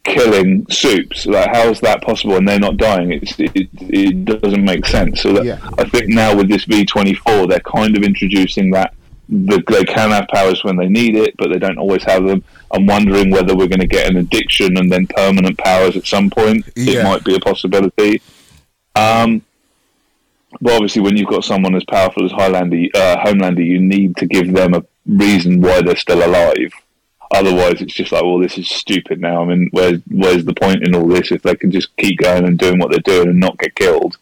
killing soups? Like, how is that possible? And they're not dying. It's, it, it doesn't make sense. So that, Yeah. I think now with this V twenty four, they're kind of introducing that the, they can have powers when they need it, but they don't always have them. I'm wondering whether we're going to get an addiction and then permanent powers at some point. Yeah. It might be a possibility. Um, but obviously, when you've got someone as powerful as Highlander, uh, Homelander, you need to give them a reason why they're still alive. Otherwise, it's just like, well, this is stupid now. I mean, where's where's the point in all this if they can just keep going and doing what they're doing and not get killed?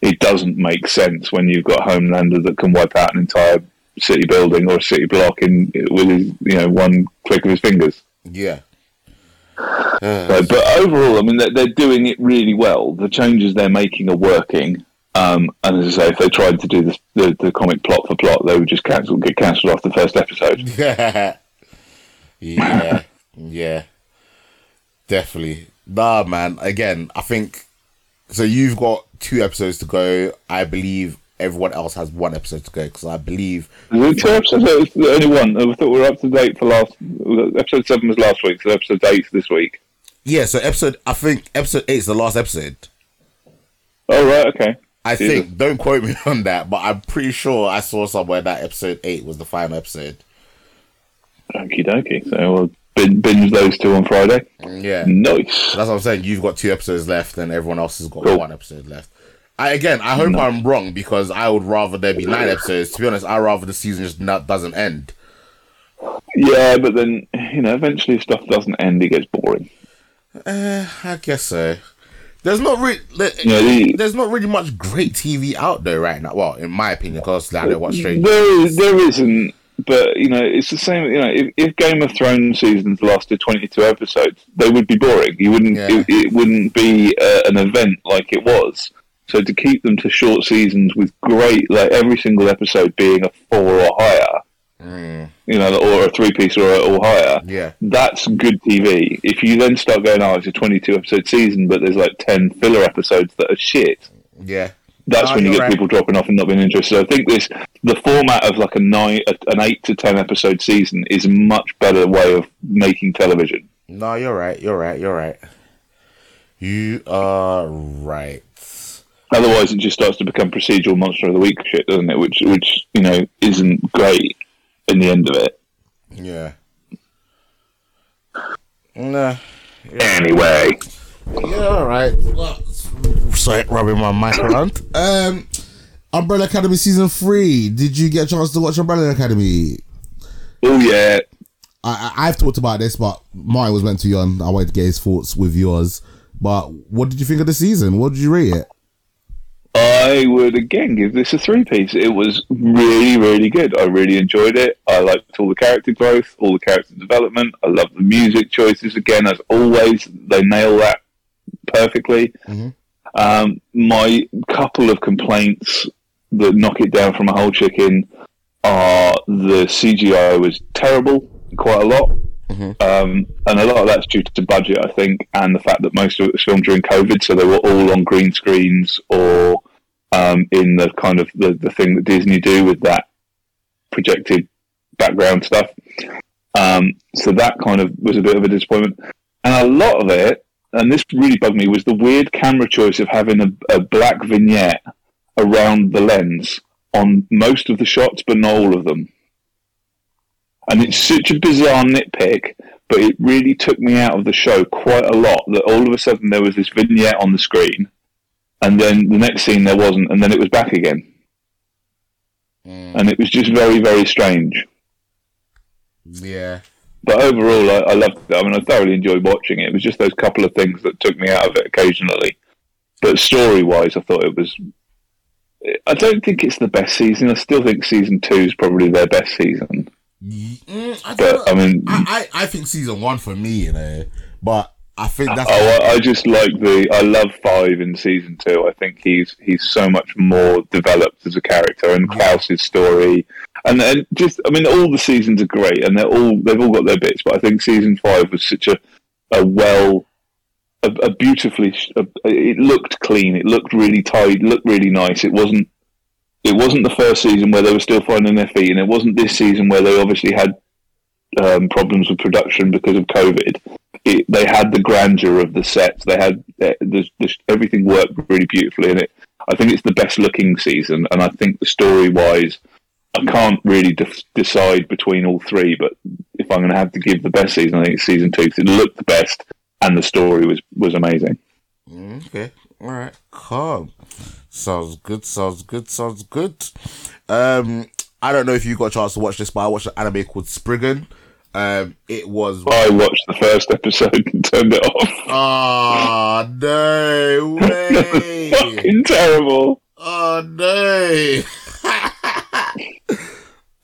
It doesn't make sense when you've got Homelander that can wipe out an entire city building or a city block in with his, you know one click of his fingers. Yeah. So, but overall, I mean, they're, they're doing it really well. The changes they're making are working. Um, and as I say, if they tried to do this, the, the comic plot for plot, they would just cancel, get cancelled off the first episode. Yeah. *laughs* yeah. Yeah. Definitely. Nah, man. Again, I think so. You've got two episodes to go. I believe everyone else has one episode to go because I believe. Is two episodes? It's the only one. I thought we were up to date for last. Episode seven was last week, so episode eight this week. Yeah. So episode. I think episode eight is the last episode. Oh right, okay. I Jesus. think. Don't quote me *laughs* on that, but I'm pretty sure I saw somewhere that episode eight was the final episode. Okie dokie. So we'll binge those two on Friday. Yeah. Nice. That's what I'm saying. You've got two episodes left, and everyone else has got Cool. one episode left. I, again, I hope I'm wrong because I would rather there be nine episodes. To be honest, I'd rather the season just not doesn't end. Yeah, but then you know, eventually, if stuff doesn't end. It gets boring. Uh, I guess so. There's not really Yeah, the- there's not really much great TV out there right now. Well, in my opinion, because I don't watch Stranger. There is, there isn't. But you know, it's the same. You know, if, if Game of Thrones seasons lasted twenty-two episodes, they would be boring. You wouldn't. Yeah. It, it wouldn't be uh, an event like it was. So to keep them to short seasons with great, like every single episode being a four or higher, mm. you know, or a three piece or, or higher. Yeah. That's good TV. If you then start going, oh, it's a 22 episode season, but there's like 10 filler episodes that are shit, Yeah. that's No, when you get right. people dropping off and not being interested. I think this, the format of like a nine, an eight to 10 episode season is a much better way of making television. No, you're right. You're right. You're right. You are right. Otherwise, it just starts to become procedural monster of the week shit, doesn't it? Which, which you know, isn't great in the end of it. Yeah. Nah. Anyway, Yeah, all right. Well, sorry, rubbing my mic around. Um, Umbrella Academy season three. Did you get a chance to watch Umbrella Academy? oh yeah, I, I I've talked about this, but mine was meant to be on. I wanted to get his thoughts with yours. But what did you think of the season? What did you rate it? I would again give this a three piece. It was really, really good. I really enjoyed it. I liked all the character growth, all the character development. I love the music choices. Again, as always, they nail that perfectly. Um, my couple of complaints that knock it down from a whole chicken are the CGI was terrible, quite a lot. Um, and a lot of that's due to budget, I think, and the fact that most of it was filmed during COVID, so they were all on green screens or um, in the kind of the, the thing that Disney do with that projected background stuff. Um, so that kind of was a bit of a disappointment. And a lot of it, and this really bugged me, was the weird camera choice of having a, a black vignette around the lens on most of the shots, but not all of them. And it's such a bizarre nitpick, but it really took me out of the show quite a lot that all of a sudden there was this vignette on the screen, and then the next scene there wasn't, and then it was back again. And it was just very, very strange. Yeah. But overall, I, I loved it. I mean, I thoroughly enjoyed watching it. It was just those couple of things that took me out of it occasionally. But story wise, I thought it was. I don't think it's the best season. I still think season two is probably their best season. Mm, I, But I mean, I, I, I think season one for me, you know, but I think that's Oh, I, I just like the. I love Five in season two. I think he's he's so much more developed as a character, and Klaus's story, and and just I mean, all the seasons are great, and they're all they've all got their bits. But I think season five was such a a well, a, a beautifully. A, it looked clean. It looked really tight. It looked really nice. It wasn't. It wasn't the first season where they were still finding their feet, and it wasn't this season where they obviously had um, problems with production because of COVID. It, they had the grandeur of the sets. They had uh, the, the, everything worked really beautifully in it. I think it's the best looking season, and I think the story wise, I can't really de- decide between all three. But if I'm going to have to give the best season, I think it's season two. it looked the best, and the story was was amazing. Mm, Okay. All right. Calm. Sounds good. Sounds good. Sounds good. Um, I don't know if you got a chance to watch this, but I watched an anime called Spriggan. Um, it was. I watched the first episode and turned it off. Oh no *laughs* way! Fucking terrible. oh no! *laughs*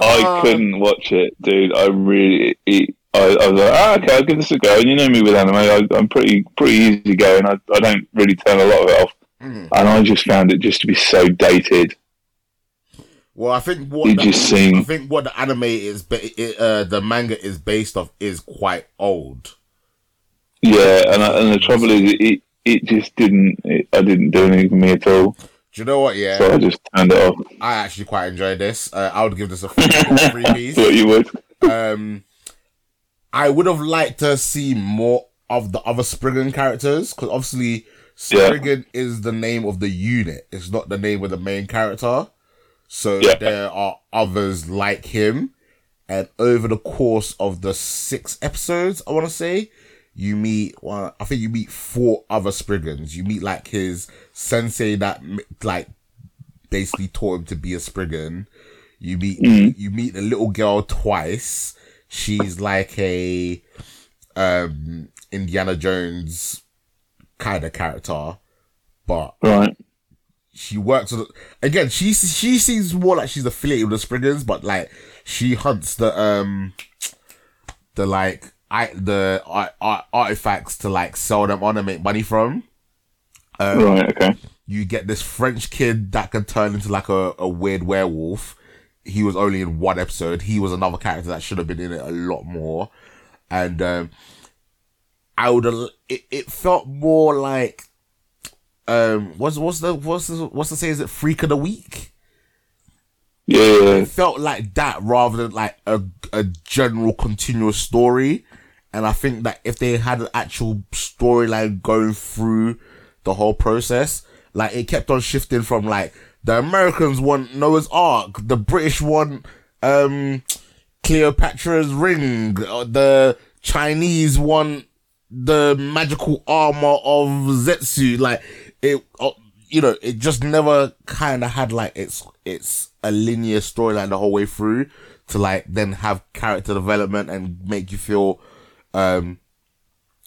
I Uh, couldn't watch it, dude. I really, it, I, I was like, ah, okay, I'll give this a go. And you know me with anime, I, I'm pretty, pretty easy going. I, I don't really turn a lot of it off, Mhm. and I just found it just to be so dated. Well, I think what the, just seemed- I think what the anime is, uh, the manga is based off is quite old. Yeah, and I, and the trouble is, it, it just didn't. It, I didn't do anything for me at all, Do you know what? Yeah, so I just turned it off. I actually quite enjoyed this. Uh, I would give this a three, three piece. Thought you would. Um, I would have liked to see more of the other Spriggan characters because obviously Yeah. Spriggan is the name of the unit. It's not the name of the main character. So Yeah. there are others like him, and over the course of the six episodes, I want to say, you meet. Well, I think you meet four other Spriggans. You meet like his sensei that like basically taught him to be a Spriggan. You meet you meet the little girl twice. She's like a um Indiana Jones kind of character, but Right. She works with again. She she seems more like she's affiliated with the Spriggans, but like she hunts the um the like I the art, art, artifacts to like sell them on and make money from. right. Okay. You get this French kid that can turn into like a, a weird werewolf. he was only in one episode. He was another character that should have been in it a lot more, and um, I would. It, it felt more like um what's what's the what's the, what's the say? Is it freak of the week? Yeah, It felt like that rather than like a a general continuous story. And I think that if they had an actual storyline going through the whole process, like it kept on shifting from like the Americans want Noah's Ark, the British want um Cleopatra's ring, uh, the Chinese want the magical armor of Zetsu. Like it, uh, you know, it just never kind of had like it's it's a linear storyline the whole way through to like then have character development and make you feel, um,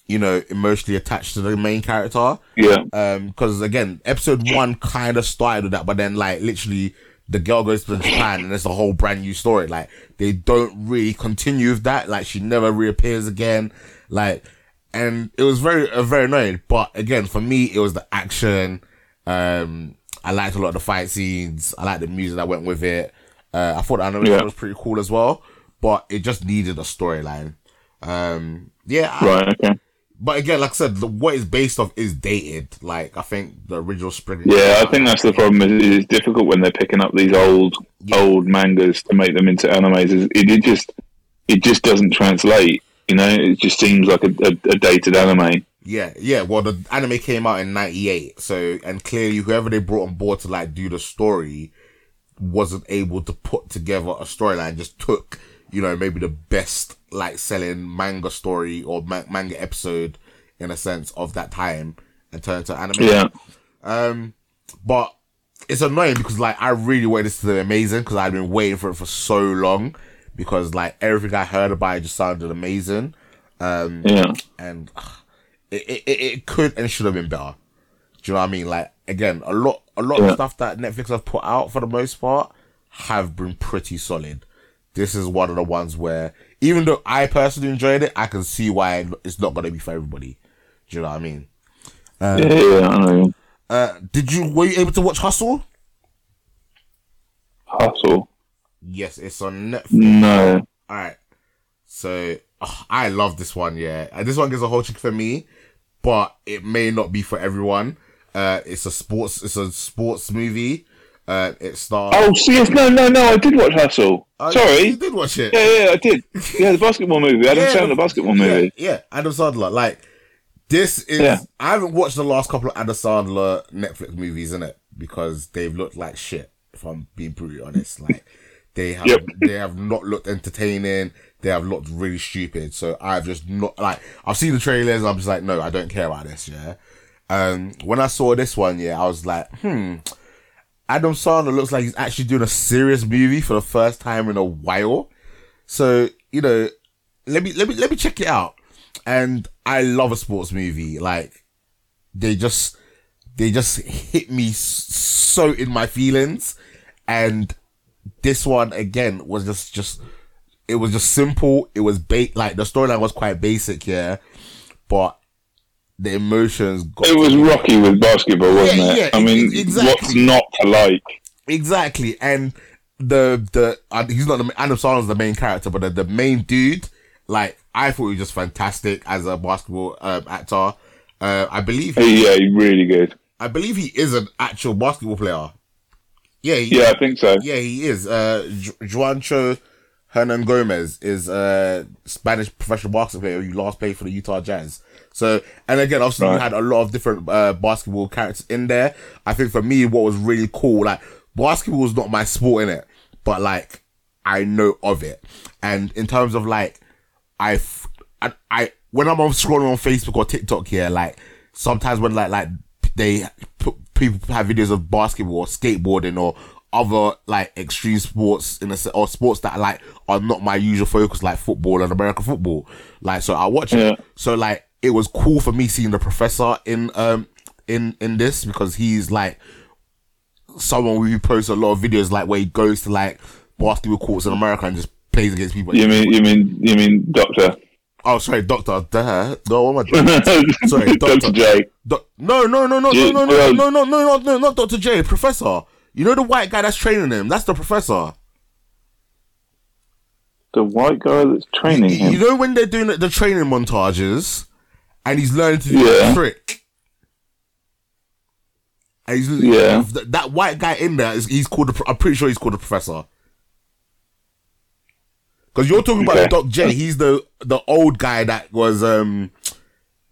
you know, emotionally attached to the main character. yeah, Um, because again, episode one kind of started with that, but then like literally the girl goes to Japan and it's a whole brand new story. Like they don't really continue with that. Like she never reappears again. Like, and it was very, uh, very annoying. But again, for me, it was the action. Um, I liked a lot of the fight scenes. I liked the music that went with it. Uh, I thought the animation Yeah. was pretty cool as well, but it just needed a storyline. Um, yeah, I- right, okay. but again, like I said, the, what it's based off is dated. Like I think the original Spring. Yeah, I think that's the problem. Is It's difficult when they're picking up these old Yeah. old mangas to make them into animes. It, it just it just doesn't translate. You know, it just seems like a, a, a dated anime. Yeah, yeah. Well, the anime came out in '98, so and clearly whoever they brought on board to like do the story wasn't able to put together a storyline. Just took you know maybe the best like selling manga story or ma- manga episode in a sense of that time and turned it to anime. Yeah, Um, but it's annoying because like I really wanted this to be amazing because I've been waiting for it for so long because like everything I heard about it just sounded amazing. Um, yeah, and uh, it, it, it could and should have been better. Do you know what I mean? Like again, a lot a lot of stuff that Netflix have put out for the most part have been pretty solid. This is one of the ones where even though I personally enjoyed it, I can see why it's not gonna be for everybody. Do you know what I mean? yeah, yeah. I know. Uh, did you were you able to watch Hustle? Hustle. Yes, it's on Netflix. No. All right. So ugh, I love this one. Yeah, and this one gets a whole chick for me, but it may not be for everyone. Uh, it's a sports. It's a sports movie. Uh, it stars. Oh, see, yes, no, no, no. I did watch Hustle. Oh, Sorry. you did watch it. Yeah, yeah, I did. Yeah, the basketball movie. Adam Yeah, Sandler the basketball yeah, movie. Yeah, Adam Sandler. Like this is. Yeah. I haven't watched the last couple of Adam Sandler Netflix movies in it because they've looked like shit. If I'm being brutally honest, like they have, Yep. they have not looked entertaining. They have looked really stupid. So I've just not like I've seen the trailers. and I'm just like, no, I don't care about this. Yeah. Um, when I saw this one, yeah, I was like, hmm. Adam Sandler looks like he's actually doing a serious movie for the first time in a while. So, you know, let me let me let me check it out. And I love a sports movie. Like they just they just hit me so in my feelings. And this one again was just just it was just simple. It was ba- like the storyline was quite basic, yeah. But the emotions got It was Rocky with basketball, wasn't Yeah, it? yeah, I mean, exactly. what's not to like? Exactly, and the the uh, he's not the Adam Sandler's the main character, but the, the main dude, like I thought he was just fantastic as a basketball um, actor. Uh, I believe he, Yeah, really good. I believe he is an actual basketball player. Yeah, he, Yeah, I think so. yeah, he is. Uh, Juancho Hernangomez is a Spanish professional basketball player who last played for the Utah Jazz. So, and again, obviously, we Right. had a lot of different uh, basketball characters in there. I think for me, what was really cool, like basketball was not my sport in it, but like I know of it. And in terms of like, I, I, when I'm on scrolling on Facebook or TikTok here, like sometimes when like like they put, people have videos of basketball or skateboarding or other like extreme sports in a or sports that like are not my usual focus like football and American football. Like so I watch Yeah. it. So like it was cool for me seeing the professor in um in in this because he's like someone who posts a lot of videos like where he goes to like basketball courts in America and just plays against people. You mean you mean you mean Doctor? Oh, sorry, Doctor. Duh. No, what am I doing? *laughs* Sorry, Doctor. J. Do- no, no, no, no, no, no, no, no, no, no, no, no, not Doctor J. Professor. You know the white guy that's training him. That's the professor. The white guy that's training You him. You know when they're doing the training montages, and he's learning to do Yeah. the trick. And he's, Yeah. th- that white guy in there is he's called. Pro- I'm pretty sure he's called the professor. Because you're talking Okay. about Doc J. He's the the old guy that was um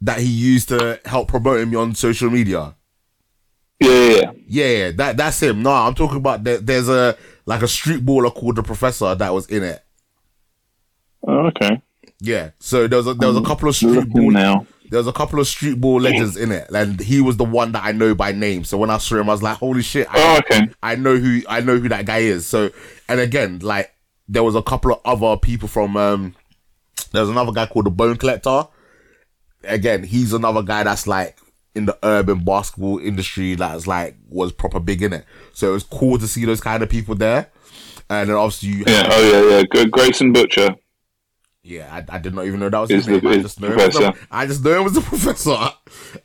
that he used to help promote him on social media. Yeah, yeah, yeah. That that's him. No, I'm talking about there, there's a like a street baller called the professor that was in it. Oh, okay. Yeah, so there was a, there was a couple of street ball now. there was a couple of street ball legends in it, and he was the one that I know by name. So when I saw him, I was like, "Holy shit!" I, Oh, okay. I know who I know who that guy is. So, and again, like there was a couple of other people from. um There was another guy called the Bone Collector. Again, he's another guy that's like in the urban basketball industry that's like was proper big in it. So it was cool to see those kind of people there. And then obviously, you Yeah. Oh, yeah, yeah. Good. Grayson Boucher. Yeah, I, I did not even know that was Is his the- name. I just know him was the, professor. I just know him was the *laughs* professor.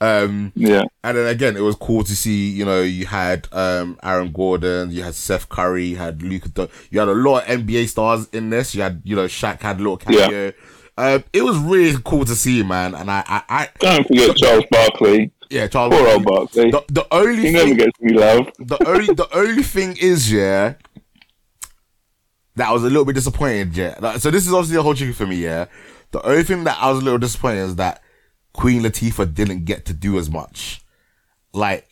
Um, Yeah. and then again, it was cool to see. You know, you had um, Aaron Gordon, you had Seth Curry, you had Luke, you had a lot of NBA stars in this. You had, you know, Shaq had a little cameo. Um, it was really cool to see, man. And I, I, I Don't forget Charles Barkley. yeah, Charles. Poor old Barkley. The, the only He never thing, gets any love. the only, the only thing is, yeah, that I was a little bit disappointed. Yeah, Like, so this is obviously a whole chicken for me. Yeah, the only thing that I was a little disappointed is that Queen Latifah didn't get to do as much. Like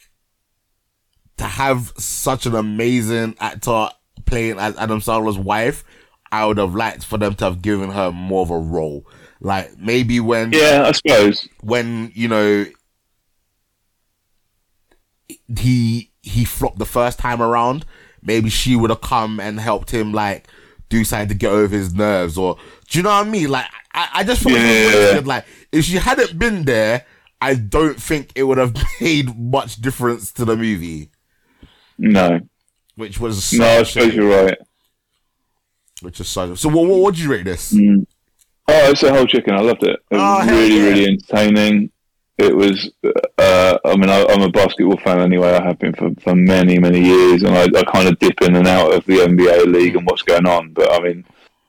to have such an amazing actor playing as Adam Sandler's wife, I would have liked for them to have given her more of a role. Like maybe when Yeah, I suppose. when you know he he flopped the first time around, maybe she would have come and helped him like do something to get over his nerves, or do you know what I mean? Like I, I just felt Yeah, it yeah, yeah. like if she hadn't been there, I don't think it would have made much difference to the movie, No. which was No, I suppose shame, you're right. which is so. So what what would you rate this? Mm. Oh, it's a whole chicken. I loved it. It Oh, really, yeah. really entertaining. It was. Uh, I mean, I, I'm a basketball fan anyway. I have been for, for many, many years, and I, I kind of dip in and out of the NBA league and what's going on. But I mean,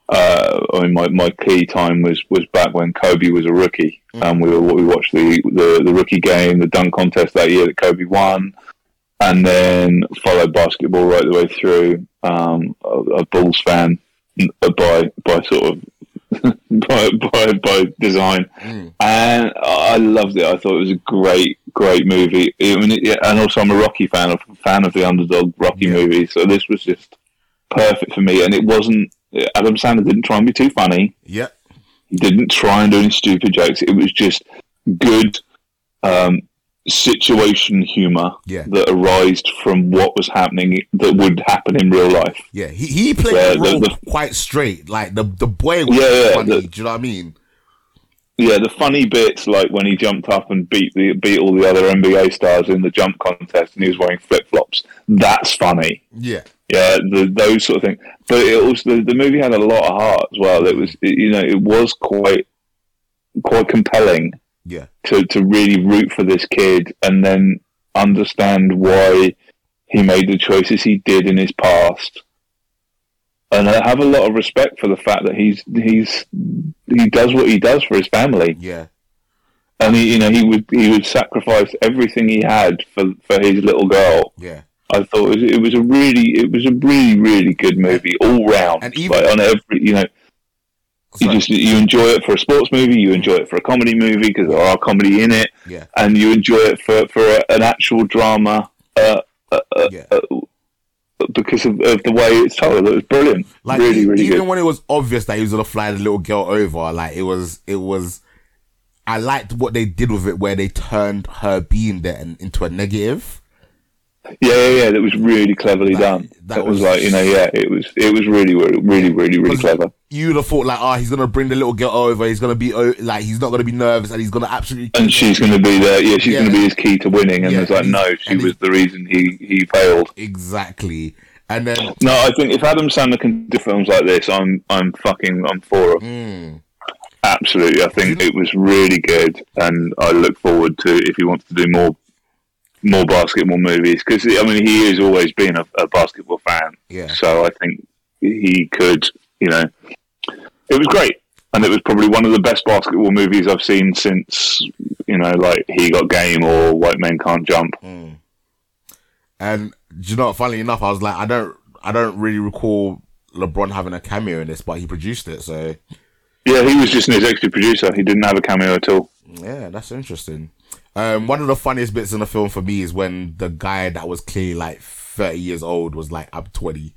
uh, I mean, my, my key time was, was back when Kobe was a rookie, and we were we watched the, the the rookie game, the dunk contest that year that Kobe won, and then followed basketball right the way through. Um, a, a Bulls fan uh, by by sort of *laughs* by, by by design, and I loved it. I thought it was a great, great movie. I mean, and also I'm a Rocky fan, a fan of the underdog Rocky Yeah. movie. So this was just perfect for me. And it wasn't. Adam Sandler didn't try and be too funny. Yeah, He didn't try and do any stupid jokes. It was just good um, situation humor Yeah. that arised from what was happening that would happen in real life. yeah. He he played Yeah, the role the- quite straight. Like the the boy was Yeah, yeah, funny. the- do you know what I mean? Yeah, the funny bits like when he jumped up and beat the beat all the other NBA stars in the jump contest, and he was wearing flip flops. That's funny. Yeah. Yeah, the, those sort of things. But it also the, the movie had a lot of heart as well. It was it, you know it was quite quite compelling Yeah. to to really root for this kid and then understand why he made the choices he did in his past. And I have a lot of respect for the fact that he's he's he does what he does for his family Yeah. and he, you know, he would he would sacrifice everything he had for for his little girl. Yeah. I thought it was, it was a really, it was a really, really good movie all round. And even- like on every, you know, you just you enjoy it for a sports movie, you enjoy it for a comedy movie because there are comedy in it, Yeah. and you enjoy it for for a, an actual drama. Uh, uh, uh, Yeah. because of, of the way it's told, it was brilliant. Like really, really even good. when it was obvious that he was gonna fly the little girl over, like it was, it was. I liked what they did with it, where they turned her being there and, into a negative. Yeah, yeah, yeah. That was really cleverly Like, done. that That, was, was- like you know, yeah, it was it was really, really, really, really, really clever. You'd have thought like, oh, he's gonna bring the little girl over. He's gonna be like, he's not gonna be nervous, and he's gonna absolutely. and she's going to be there. yeah she's Yeah. going to be his key to winning and Yeah, it's like no she was the reason he he failed exactly, and then no i think if adam sandler can do films like this i'm i'm fucking i'm for him. mm, absolutely i think it was really good and i look forward to if he wants to do more more basketball movies because i mean he has always been a, a basketball fan Yeah. so i think he could you know it was great, and it was probably one of the best basketball movies I've seen since you know, like He Got Game or White Men Can't Jump. Hmm. And do you know, funnily enough, I was like, I don't, I don't really recall LeBron having a cameo in this, but he produced it, so Yeah, he was just an executive producer. He didn't have a cameo at all. yeah, that's interesting. Um, one of the funniest bits in the film for me is when the guy that was clearly like thirty years old was like, "I'm 20,"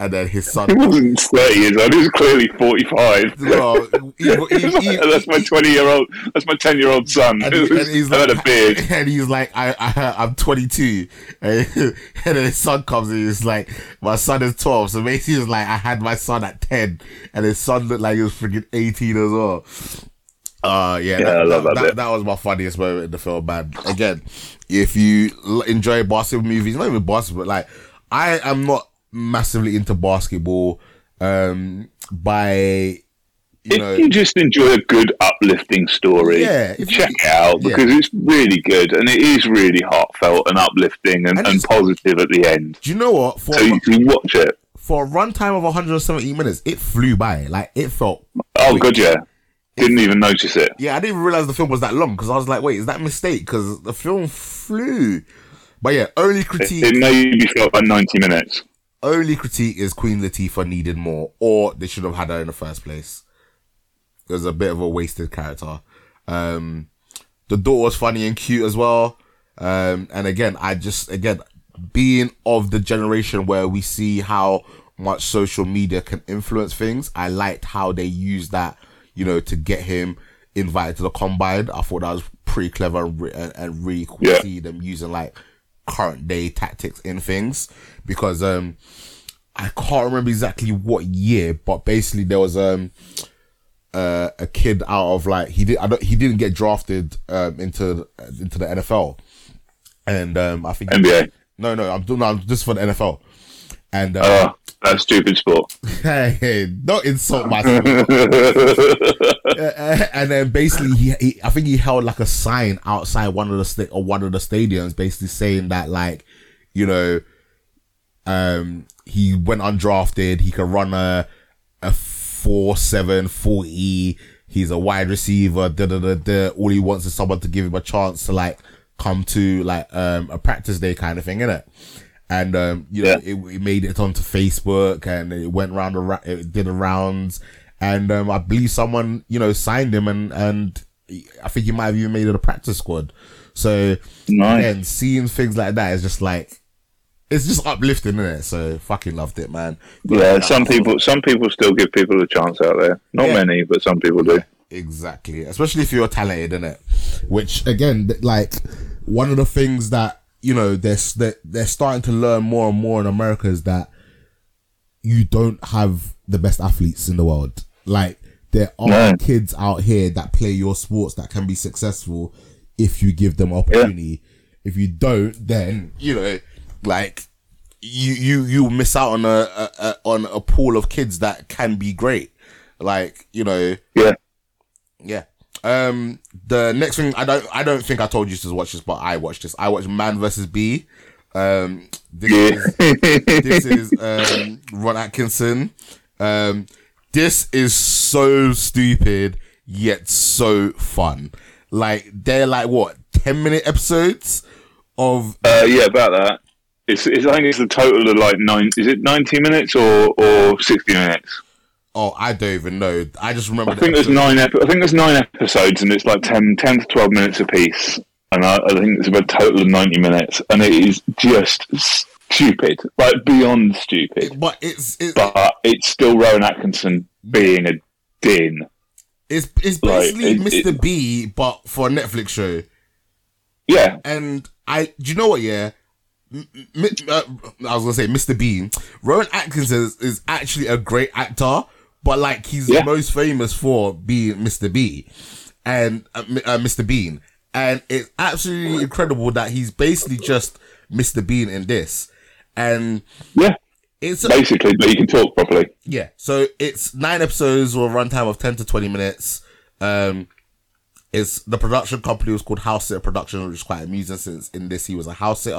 and then his son. *laughs* He wasn't thirty years old. He was clearly forty-five. *laughs* well, he- he- *laughs* he- that's my twenty-year-old. That's my ten-year-old son. and, he- and he's like, a beard. and he's like, I, I, I'm 22, and, and then his son comes and he's like, my son is 12. So basically, he's like, I had my son at 10, and his son looked like he was freaking 18 as well. Uh, yeah, Yeah, that, I love that that, bit. that was my funniest moment in the film, man. Again, if you l- enjoy basketball movies, not even basketball, but like, I am not massively into basketball, um, by, you know, if you just enjoy a good uplifting story, Yeah, check you- it out yeah. because it's really good and it is really heartfelt and uplifting and, And and positive at the end. do you know what? For, So you can watch it. for a runtime of 170 minutes, it flew by. Like it felt. Oh, good, yeah. Didn't even notice it. Yeah, I didn't even realize the film was that long because I was like, wait, is that a mistake? Because the film flew. But yeah, only It, critique, it maybe felt like ninety minutes. only critique is Queen Latifah needed more, or they should have had her in the first place. It was a bit of a wasted character. Um, the daughter was funny and cute as well. Um, and again, I just again being of the generation where we see how much social media can influence things. I liked how they used that, you know, to get him invited to the combine. I thought that was pretty clever and, and, and really cool Yeah. to see them using like current day tactics in things because um I can't remember exactly what year, but basically there was um uh, a kid out of like he did I don't, he didn't get drafted um into into the NFL, and um I think NBA. no no I'm doing no, I'm just for the NFL, and uh, that stupid sport. hey, hey don't insult. Uh, *laughs* *laughs* and then basically he, he I think he held like a sign outside one of the sta- or one of the stadiums basically saying that like you know um he went undrafted he could run a a 4 7 4 e he's a wide receiver da, da, da, da. all he wants is someone to give him a chance to like come to like um a practice day kind of thing innit? And um you know Yeah. it, it made it onto Facebook and it went round the ra- it did the rounds and um I believe someone you know signed him and and I think he might have even made it a practice squad so Nice. again seeing things like that is just like it's just uplifting isn't it so fucking loved it man Yeah, some people some people still give people a chance out there. Not Yeah. many, but some people do. Exactly, especially if you're talented in it. Which again, like one of the things that you know they're they're, they're starting to learn more and more in America is that you don't have the best athletes in the world. Like there are No. kids out here that play your sports that can be successful if you give them opportunity. If you don't, then you know, like you you you miss out on a, a, a on a pool of kids that can be great. Like you know, Yeah. yeah. Um, the next thing I don't I don't think I told you to watch this, but I watched this. I watched Man versus Bee. Um, this is this is um Rowan Atkinson. Um, this is so stupid yet so fun. Like they're like what ten minute episodes of Uh, yeah, about that. It's, it's I think it's the total of like nine. Is it ninety minutes or or sixty minutes? Oh I don't even know. I just remember. I the think there's nine. Ep- I think there's nine episodes, and it's like 10, 10 to twelve minutes apiece. And I, I think it's about a total of ninety minutes, and it is just stupid, like beyond stupid. but it's it's But it's still Rowan Atkinson being a din. it's, it's Like, basically it- Mr. it- B, but for a Netflix show. Yeah, and I, do you know what? Yeah, M- m- uh, I was gonna say Mr. Bean. Rowan Atkinson is, is actually a great actor, but like he's Yeah. most famous for being Mr. B and uh, uh, Mr. Bean, and it's absolutely incredible that he's basically just Mr. Bean in this, and yeah, it's a, basically. But you can talk properly. yeah, so it's nine episodes with a runtime of ten to twenty minutes. Um, it's the production company was called House Sitter Production, which is quite amusing since in this he was a house sitter.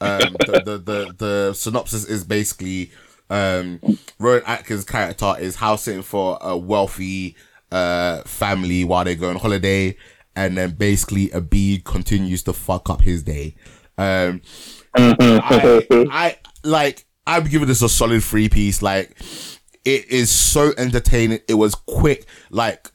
Um, the, the the the synopsis is basically Um, Rowan Atkins' character is house sitting for a wealthy uh family while they go on holiday, and then basically a bee continues to fuck up his day. Um, I, I like. I'm giving this a solid three piece. Like, it is so entertaining. It was quick. Like,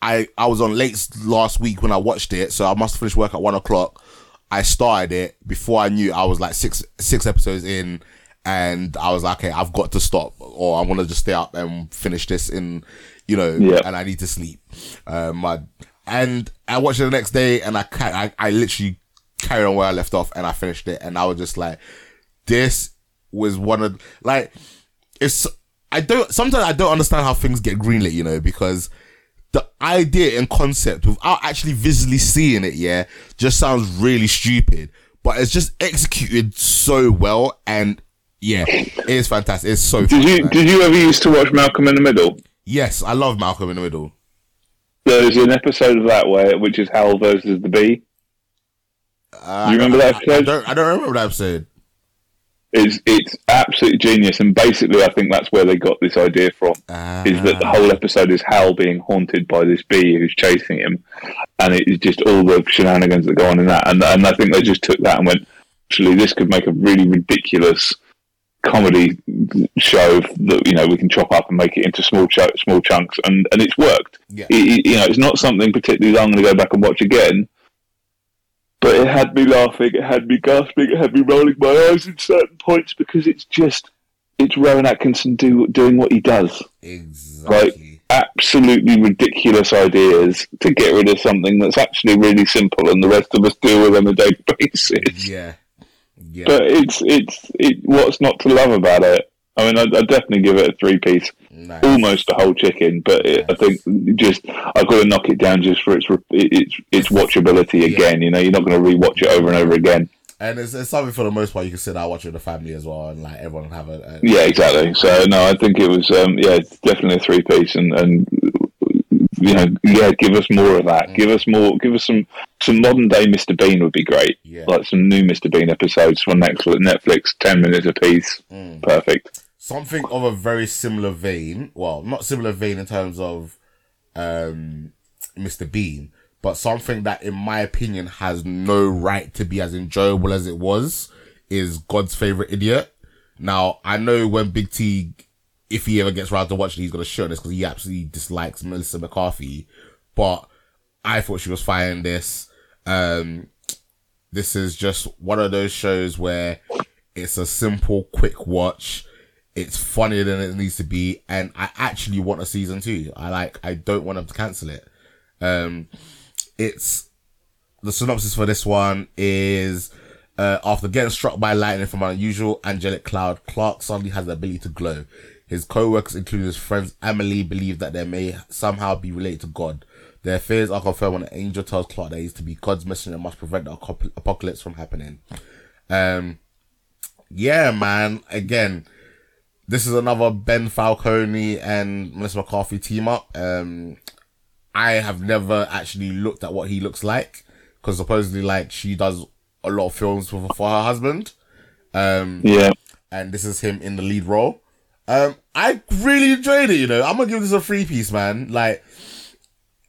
I I was on late last week when I watched it, so I must finish work at one o'clock. I started it before I knew I was like six six episodes in, and I was like, okay, I've got to stop, or I'm gonna just stay up and finish this in, you know, Yeah. and I need to sleep. Um, I, and I watched it the next day, and I ca- I, I literally carried on where I left off, and I finished it, and I was just like, this was one of like, it's I don't sometimes I don't understand how things get greenlit, you know, because the idea and concept without actually visually seeing it, yeah, just sounds really stupid. But it's just executed so well, and yeah, it is fantastic. It's so. Did you did you ever used to watch Malcolm in the Middle? yes, I love Malcolm in the Middle. There's an episode of that where which is Hal versus the Bee. Uh, Do you remember that I, I episode? don't. I don't remember that episode. It's it's absolutely genius, and basically, I think that's where they got this idea from. is that the whole episode is Hal being haunted by this bee who's chasing him, and it is just all the shenanigans that go on in that. And and I think they just took that and went, actually, this could make a really ridiculous comedy show that you know we can chop up and make it into small ch- small chunks, and and it's worked. Yeah. It- you know, it's not something particularly that I'm going to go back and watch again. But it had me laughing, it had me gasping, it had me rolling my eyes in certain points because it's just, it's Rowan Atkinson do, doing what he does Exactly. absolutely ridiculous ideas to get rid of something that's actually really simple and the rest of us deal with on a daily basis. Yeah. Yeah. But it's it's it, what's not to love about it. I mean, I'd, I'd definitely give it a three piece, nice. almost a whole chicken. But it, I think just I've got to knock it down just for its its its watchability again. You know, you're not going to rewatch it over and over again. And it's, it's something for the most part you can sit down watch with the family as well, and like everyone have a, a Yeah, exactly. So no, I think it was um, yeah, it's definitely a three piece, and and you know, yeah, give us more of that. Give us more. Give us some some modern day Mr Bean would be great. Yeah. Like some new Mr Bean episodes from Netflix. Netflix, ten minutes a piece. Perfect. something of a very similar vein. Well, not similar vein in terms of um, Mr. Bean, but something that, in my opinion, has no right to be as enjoyable as it was is God's favorite idiot. Now, I know when Big T, if he ever gets around to watching, he's gonna show this because he absolutely dislikes Melissa McCarthy. But I thought she was fine in this. Um, this is just one of those shows where it's a simple, quick watch. It's funnier than it needs to be, and I actually want a season two. I like. I don't want them to cancel it. Um, it's the synopsis for this one is uh, after getting struck by lightning from an unusual angelic cloud, Clark suddenly has the ability to glow. His co-workers, including his friends Emily, believe that they may somehow be related to God. Their fears are confirmed when an angel tells Clark that he's to be God's messenger and must prevent the apocalypse from happening. Um, yeah, man. Again, this is another Ben Falcone and Melissa McCarthy team up. Um, I have never actually looked at what he looks like because supposedly, like, she does a lot of films for, for her husband. Um, Yeah. and this is him in the lead role. Um, I really enjoyed it. You know, I'm gonna give this a three piece, man. Like,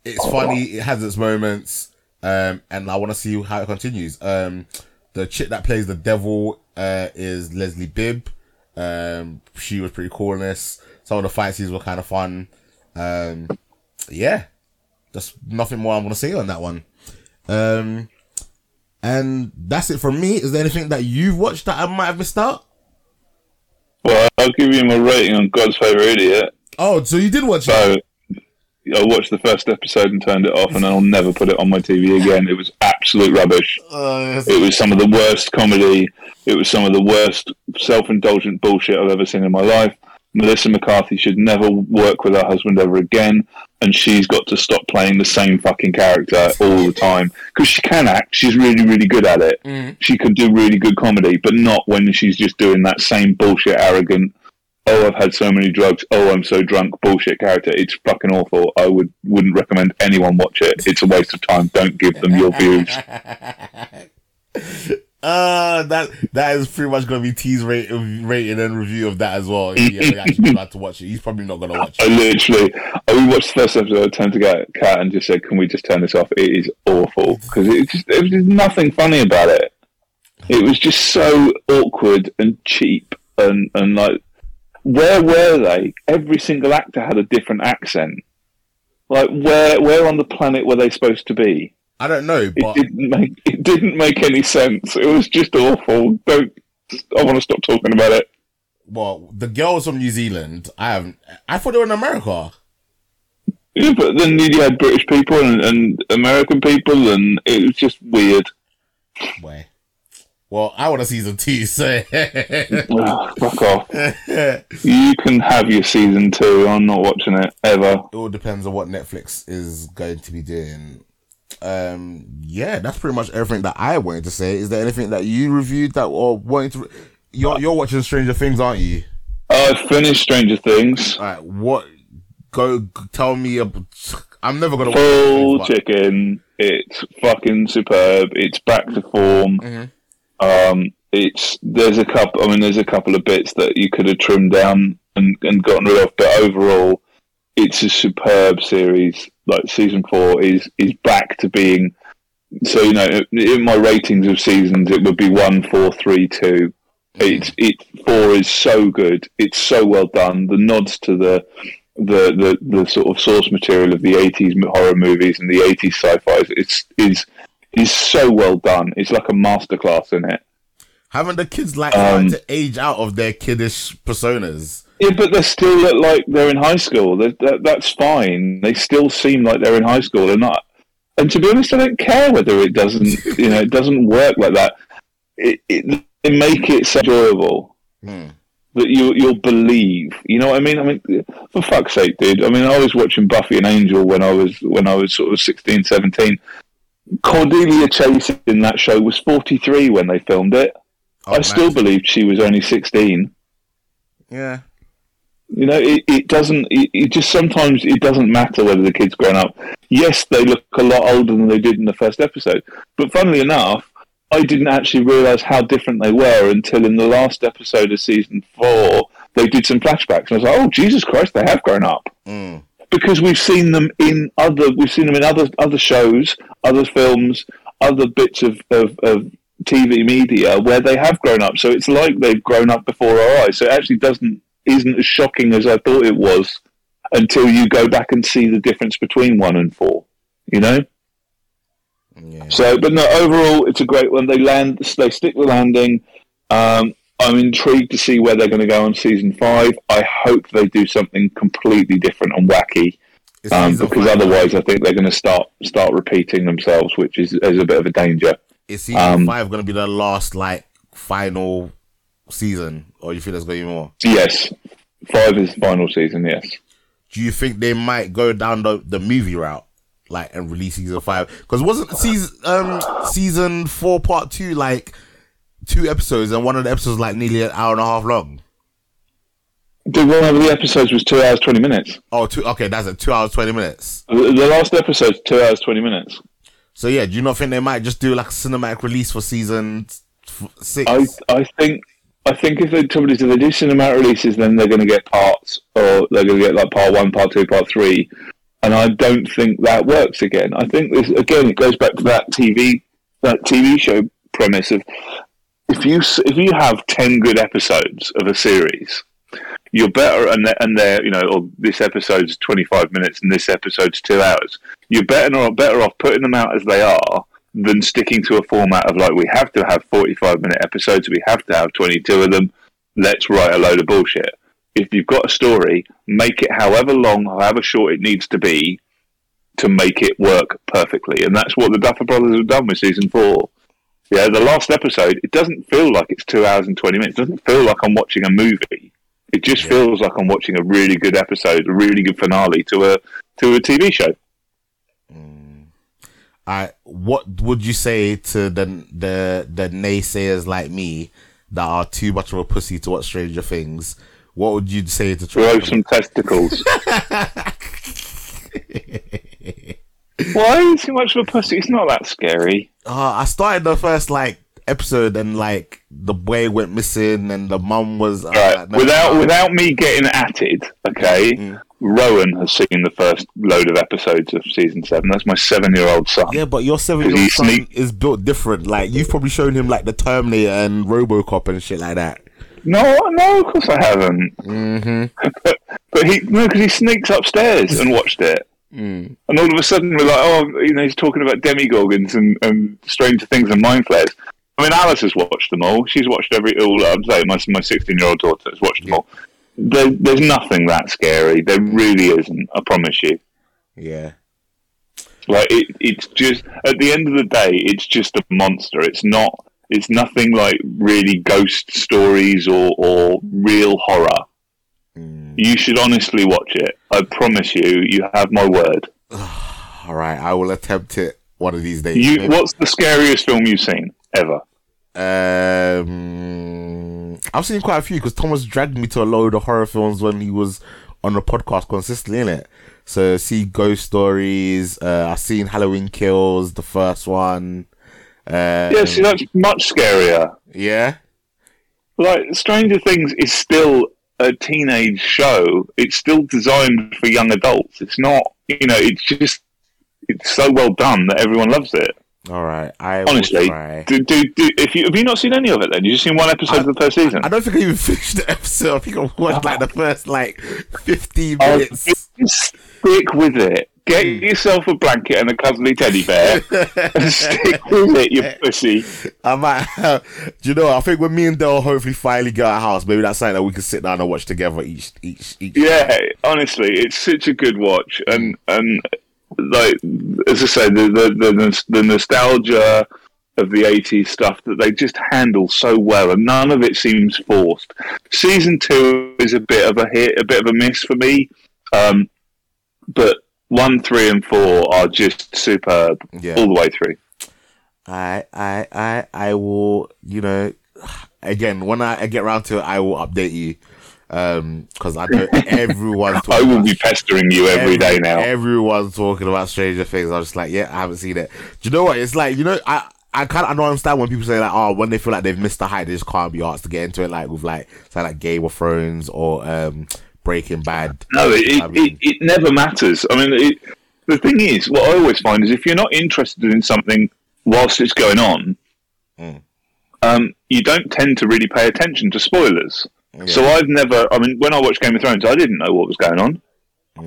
it's funny. It has its moments. Um, and I want to see how it continues. Um, the chick that plays the devil uh is Leslie Bibb. Um, she was pretty cool in this. Some of the fight scenes were kind of fun. Um, yeah, just nothing more I'm gonna say on that one. Um, and that's it from me. Is there anything that you've watched that I might have missed out? Well, I'll give you my rating on God's favorite idiot. Oh, so you did watch it? So I watched the first episode and turned it off, and I'll never put it on my TV again. It was absolute rubbish. Uh, It was some of the worst comedy. It was some of the worst self-indulgent bullshit I've ever seen in my life. Melissa McCarthy should never work with her husband ever again, and she's got to stop playing the same fucking character all the time because she can act. She's really, really good at it. Mm. She can do really good comedy, but not when she's just doing that same bullshit, arrogant. Oh, I've had so many drugs. Oh, I'm so drunk. Bullshit character. It's fucking awful. I would wouldn't recommend anyone watch it. It's a waste of time. Don't give them your *laughs* views. *laughs* Uh, that that is pretty much gonna be T's rate, rating and review of that as well. If actually about to watch it, he's probably not gonna watch I it. literally, I watched the first episode. I turned to Cat and just said, "Can we just turn this off? It is awful because it just nothing funny about it. It was just so awkward and cheap and and like, where were they? Every single actor had a different accent. Like, where where on the planet were they supposed to be? I don't know, It didn't make it didn't make any sense. It was just awful. Don't. I want to stop talking about it. well, the girls from New Zealand, I haven't. I thought they were in America. Yeah, but then you had British people and, and American people, and it was just weird. Boy. Well, I want a season two, so Ah, fuck off. *laughs* You can have your season two. I'm not watching it ever. it all depends on what Netflix is going to be doing. Um, yeah, that's pretty much everything that I wanted to say. Is there anything that you reviewed that or wanting to? You're you're watching Stranger Things, aren't you? I finished Stranger Things. All right, what? Go tell me. A, I'm never gonna watch Full Things, chicken. It's fucking superb. It's back to form. Mhm. Um, it's there's a couple. I mean, there's a couple of bits that you could have trimmed down and, and gotten rid of, but overall, it's a superb series. Like season four is is back to being. So you know, in my ratings of seasons, it would be one, four, three, two. It's it four is so good. It's so well done. The nods to the the the, the sort of source material of the 80s horror movies and the 80s sci-fi it's is is so well done it's like a masterclass in it Haven't the kids like Um, to age out of their kiddish personas? Yeah but they still look like they're in high school that, that, that's fine they still seem like they're in high school they're not and to be honest i don't care whether it doesn't *laughs* you know it doesn't work like that it, it they make it so enjoyable Hmm. that you you'll believe. You know what I mean? I mean, for fuck's sake, dude. I mean, I was watching Buffy and Angel when I was when I was sort of 16, 17. Cordelia Chase in that show was forty three when they filmed it. Oh, I still man. believed she was only sixteen. Yeah. You know, it, it doesn't. It, it just sometimes it doesn't matter whether the kid's grown up. Yes, they look a lot older than they did in the first episode. But funnily enough, I didn't actually realise how different they were until in the last episode of season four they did some flashbacks. And I was like, oh Jesus Christ, they have grown up Mm. because we've seen them in other we've seen them in other other shows, other films, other bits of, of, of TV media where they have grown up. So it's like they've grown up before our eyes. So it actually doesn't isn't as shocking as I thought it was until you go back and see the difference between one and four. You know? Yeah. So but no, overall it's a great one. They land they stick the landing. Um I'm intrigued to see where they're going to go on season five. I hope they do something completely different and wacky um, because otherwise, I think they're going to start start repeating themselves, which is, is a bit of a danger. Is season um, five going to be the last like final season, or you think there's going to be more? Yes, five is final season. Yes, Do you think they might go down the, the movie route, like and release season five? Because wasn't season um season four part two like two episodes, and one of the episodes like nearly an hour and a half long? the one of the episodes was two hours twenty minutes. Oh, two. Okay, that's it. Two hours twenty minutes. The, the last episode, two hours twenty minutes. So yeah, do you not think they might just do like a cinematic release for season f- six? I I think I think if they somebody if they do cinematic releases, then they're going to get parts, or they're going to get like part one, part two, part three. And I don't think that works again. I think this again. It goes back to that TV that TV show premise of if you if you have ten good episodes of a series, you're better and they're, and they're you know or this episode's 25 minutes and this episode's two hours you're better or better off putting them out as they are than sticking to a format of like we have to have 45 minute episodes we have to have 22 of them let's write a load of bullshit. If you've got a story make it however long however short it needs to be to make it work perfectly. And that's what the duffer brothers have done with season four. Yeah the last episode it doesn't feel like it's two hours and 20 minutes. It doesn't feel like i'm watching a movie. It just feels like I'm watching a really good episode, a really good finale to a to a TV show. I what would you say to the the the naysayers like me that are too much of a pussy to watch Stranger Things? What would you say to try? Grow some testicles. *laughs* Why is too much of a pussy? It's not that scary. Uh, I started the first like episode and like the boy went missing and the mum was uh, Right. no, without no. without me getting at it, okay. Mm. Rowan has seen the first load of episodes of season seven. That's my seven-year-old son. Yeah, but your seven-year-old son sneak- is built different. Like you've probably shown him like the Terminator and RoboCop and shit like that. No, no, of course I haven't. Mm-hmm. but, but he no, because he sneaks upstairs and watched it. Mm. And all of a sudden, we're like, oh, you know, he's talking about demogorgons and, and Stranger Things and mind flayers. I mean, Alice has watched them all. She's watched every all. I'm saying my my 16 year old daughter has watched them all. There, there's nothing that scary. There really isn't. I promise you. Yeah. Like it, it's just at the end of the day, it's just a monster. It's not. It's nothing like really ghost stories or or real horror. Hmm. You should honestly watch it. I promise you. You have my word. *sighs* All right, I will attempt it one of these days. You. What's the scariest film you've seen ever? Um, I've seen quite a few because Thomas dragged me to a load of horror films when he was on the podcast consistently in it. So see Ghost Stories. Uh, I've seen Halloween Kills, the first one. Uh, Yeah, see, that's much scarier. yeah. Like Stranger Things is still a teenage show. It's still designed for young adults. It's not. You know, it's just. It's so well done that everyone loves it. All right. I Honestly, do, do, do, if you have you not seen any of it, then you just seen one episode of the first season. I don't think I even *laughs* finished the episode. I think I watched like the first like fifteen Oh, minutes. stick with it. Get Hmm. yourself a blanket and a cuddly teddy bear *laughs* and stick with it, you pussy. I might have, do you know. I think when me and Dell hopefully finally get our house, maybe that's something that we can sit down and watch together each, each, each. Yeah, honestly, it's such a good watch, and and like as I say, the the the, the nostalgia of the '80s stuff that they just handle so well, and none of it seems forced. Season two is a bit of a hit, a bit of a miss for me, um, but one, three, and four are just superb Yeah. all the way through. I, I, I, I will, you know, again, when I, I get around to it, I will update you. Um, cause I know everyone's *laughs* talking I will about be pestering you every day now. Everyone's talking about Stranger Things. I'm just like, yeah, I haven't seen it. Do you know what? It's like, you know, I, I kind of I don't understand when people say like, oh, when they feel like they've missed the height, they just can't be asked to get into it, like with like, say like Game of Thrones or um Breaking Bad. No, it, I it, mean- it, it never matters. I mean, it, the thing is, what I always find is if you're not interested in something whilst it's going on, Mm. um, you don't tend to really pay attention to spoilers. So I've never, I mean, when I watched Game of Thrones, I didn't know what was going on.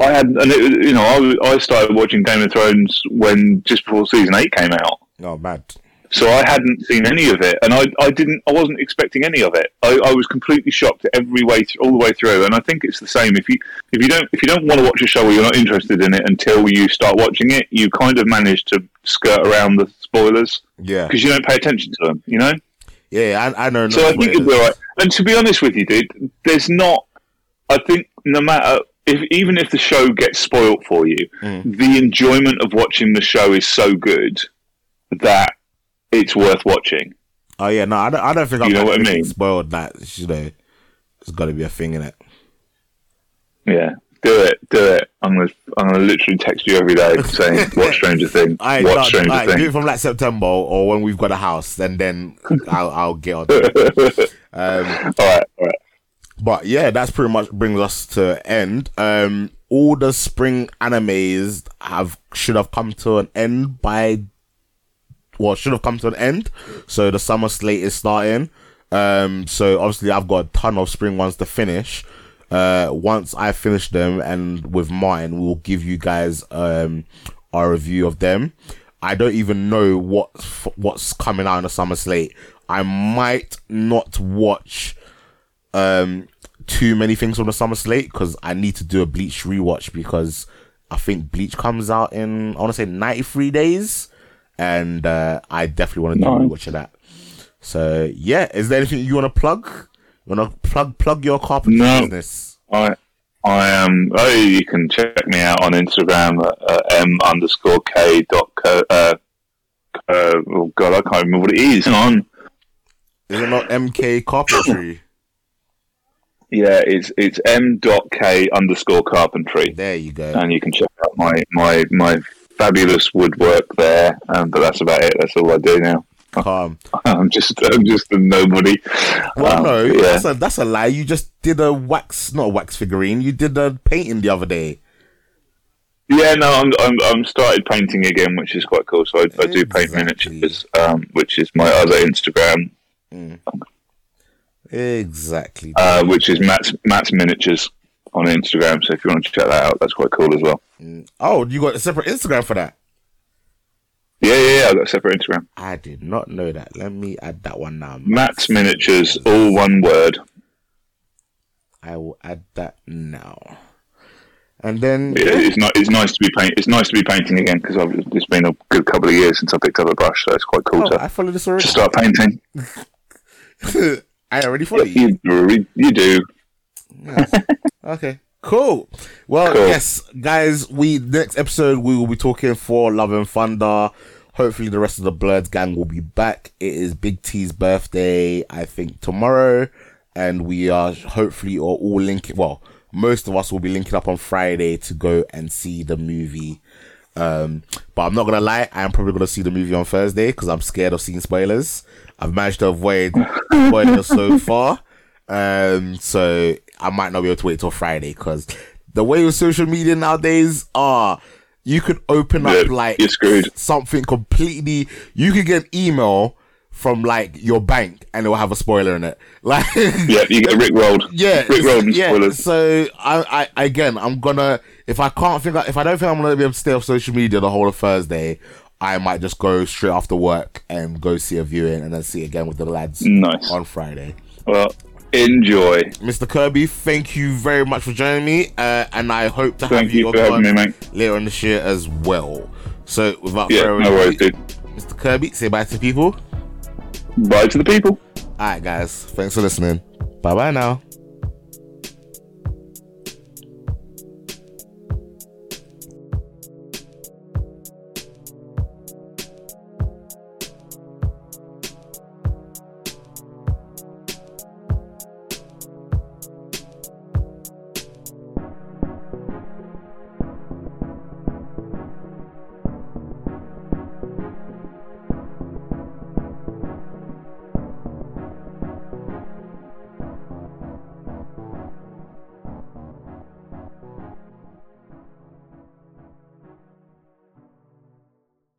I had, and it, you know, I, I started watching Game of Thrones when just before season eight came out. No, bad. So I hadn't seen any of it, and I, I didn't, I wasn't expecting any of it. I, I was completely shocked every way, th- all the way through. And I think it's the same. If you, if you don't, if you don't want to watch a show or you're not interested in it until you start watching it, you kind of manage to skirt around the spoilers Yeah. because you don't pay attention to them. You know. Yeah, I, I don't know. So I think it'll be all right. And to be honest with you, dude, there's not. I think no matter if even if the show gets spoilt for you, Mm. the enjoyment of watching the show is so good that it's worth watching. Oh yeah, no, I don't, I don't think You I've know what I mean? spoiled. That you know, there's got to be a thing in it. Yeah, do it, do it. I'm gonna, I'm gonna literally text you every day saying, *laughs* "Watch Stranger Things." I Watch no, Stranger alright, do it from like September or when we've got a house, and then *laughs* I'll I'll get on. it. *laughs* Um, All right, all right. but yeah, that's pretty much brings us to end. Um, all the spring animes have should have come to an end by, well, should have come to an end. So the summer slate is starting. Um, so obviously I've got a ton of spring ones to finish. Uh, once I finish them and with mine, we'll give you guys um our review of them. I don't even know what what's coming out in the summer slate. I might not watch um too many things on the summer slate because I need to do a Bleach rewatch because I think Bleach comes out in I want to say ninety three days, and uh, I definitely want to do a rewatch of that. So yeah, is there anything you want to plug? To plug plug your carpentry No. business? I I am. Oh, you can check me out on Instagram at uh, m underscore k dot co. Uh, uh, oh God, I can't remember what it is. On. Is it not MK Carpentry? *coughs* Yeah, it's it's m dot k underscore carpentry, there you go. and you can check out my my my fabulous woodwork there. Um, but that's about it. That's all I do now. Calm. *laughs* I'm just I'm just a nobody. Well, Um, no, yeah. that's a that's a lie. You just did a wax, not a wax figurine. You did a painting the other day. Yeah, no, I'm, I'm I'm started painting again, which is quite cool. So I, I do paint miniatures, um, which is my other Instagram, Exactly. uh, which is Matt's Matt's miniatures on Instagram. So if you want to check that out, that's quite cool as well. oh, you got a separate Instagram for that? Yeah, yeah, yeah. I've got a separate Instagram. I did not know that. Let me add that one now. Matt's miniatures, all one word. I will add that now. And then Yeah, it's not. It's nice to be paint. It's nice to be painting again because it's been a good couple of years since I picked up a brush, so it's quite cool oh, to, I follow this to already. start painting. *laughs* I already follow you. You do. You do. Okay. Cool. Well, Cool. yes, guys. We next episode we will be talking Thor Love and Thunder. Hopefully, the rest of the Bloods gang will be back. It is Big T's birthday, I think, tomorrow, and we are hopefully are all linking. Well, most of us will be linking up on Friday to go and see the movie. Um, but I'm not gonna lie, I'm probably gonna see the movie on Thursday because I'm scared of seeing spoilers. I've managed to avoid *laughs* spoilers so far, um, so I might not be able to wait till Friday because the way with social media nowadays are, you could open up like something completely. You could get an email from like your bank and it will have a spoiler in it, *laughs* like Yeah, you get Rick rolled. yeah, Rick rolled yeah. spoilers. So I, I again, I'm gonna if I can't think, if I don't think I'm gonna be able to stay off social media the whole of Thursday, I might just go straight after work and go see a viewing and then see again with the lads Nice. on Friday. Well, enjoy. Mr. Kirby, thank you very much for joining me, uh, and I hope to have you you on me, later in this year as well. So without Yeah, further no worries, ado, dude. Mr. Kirby, say bye to the people. Bye to the people. All right, guys, thanks for listening. Bye bye now.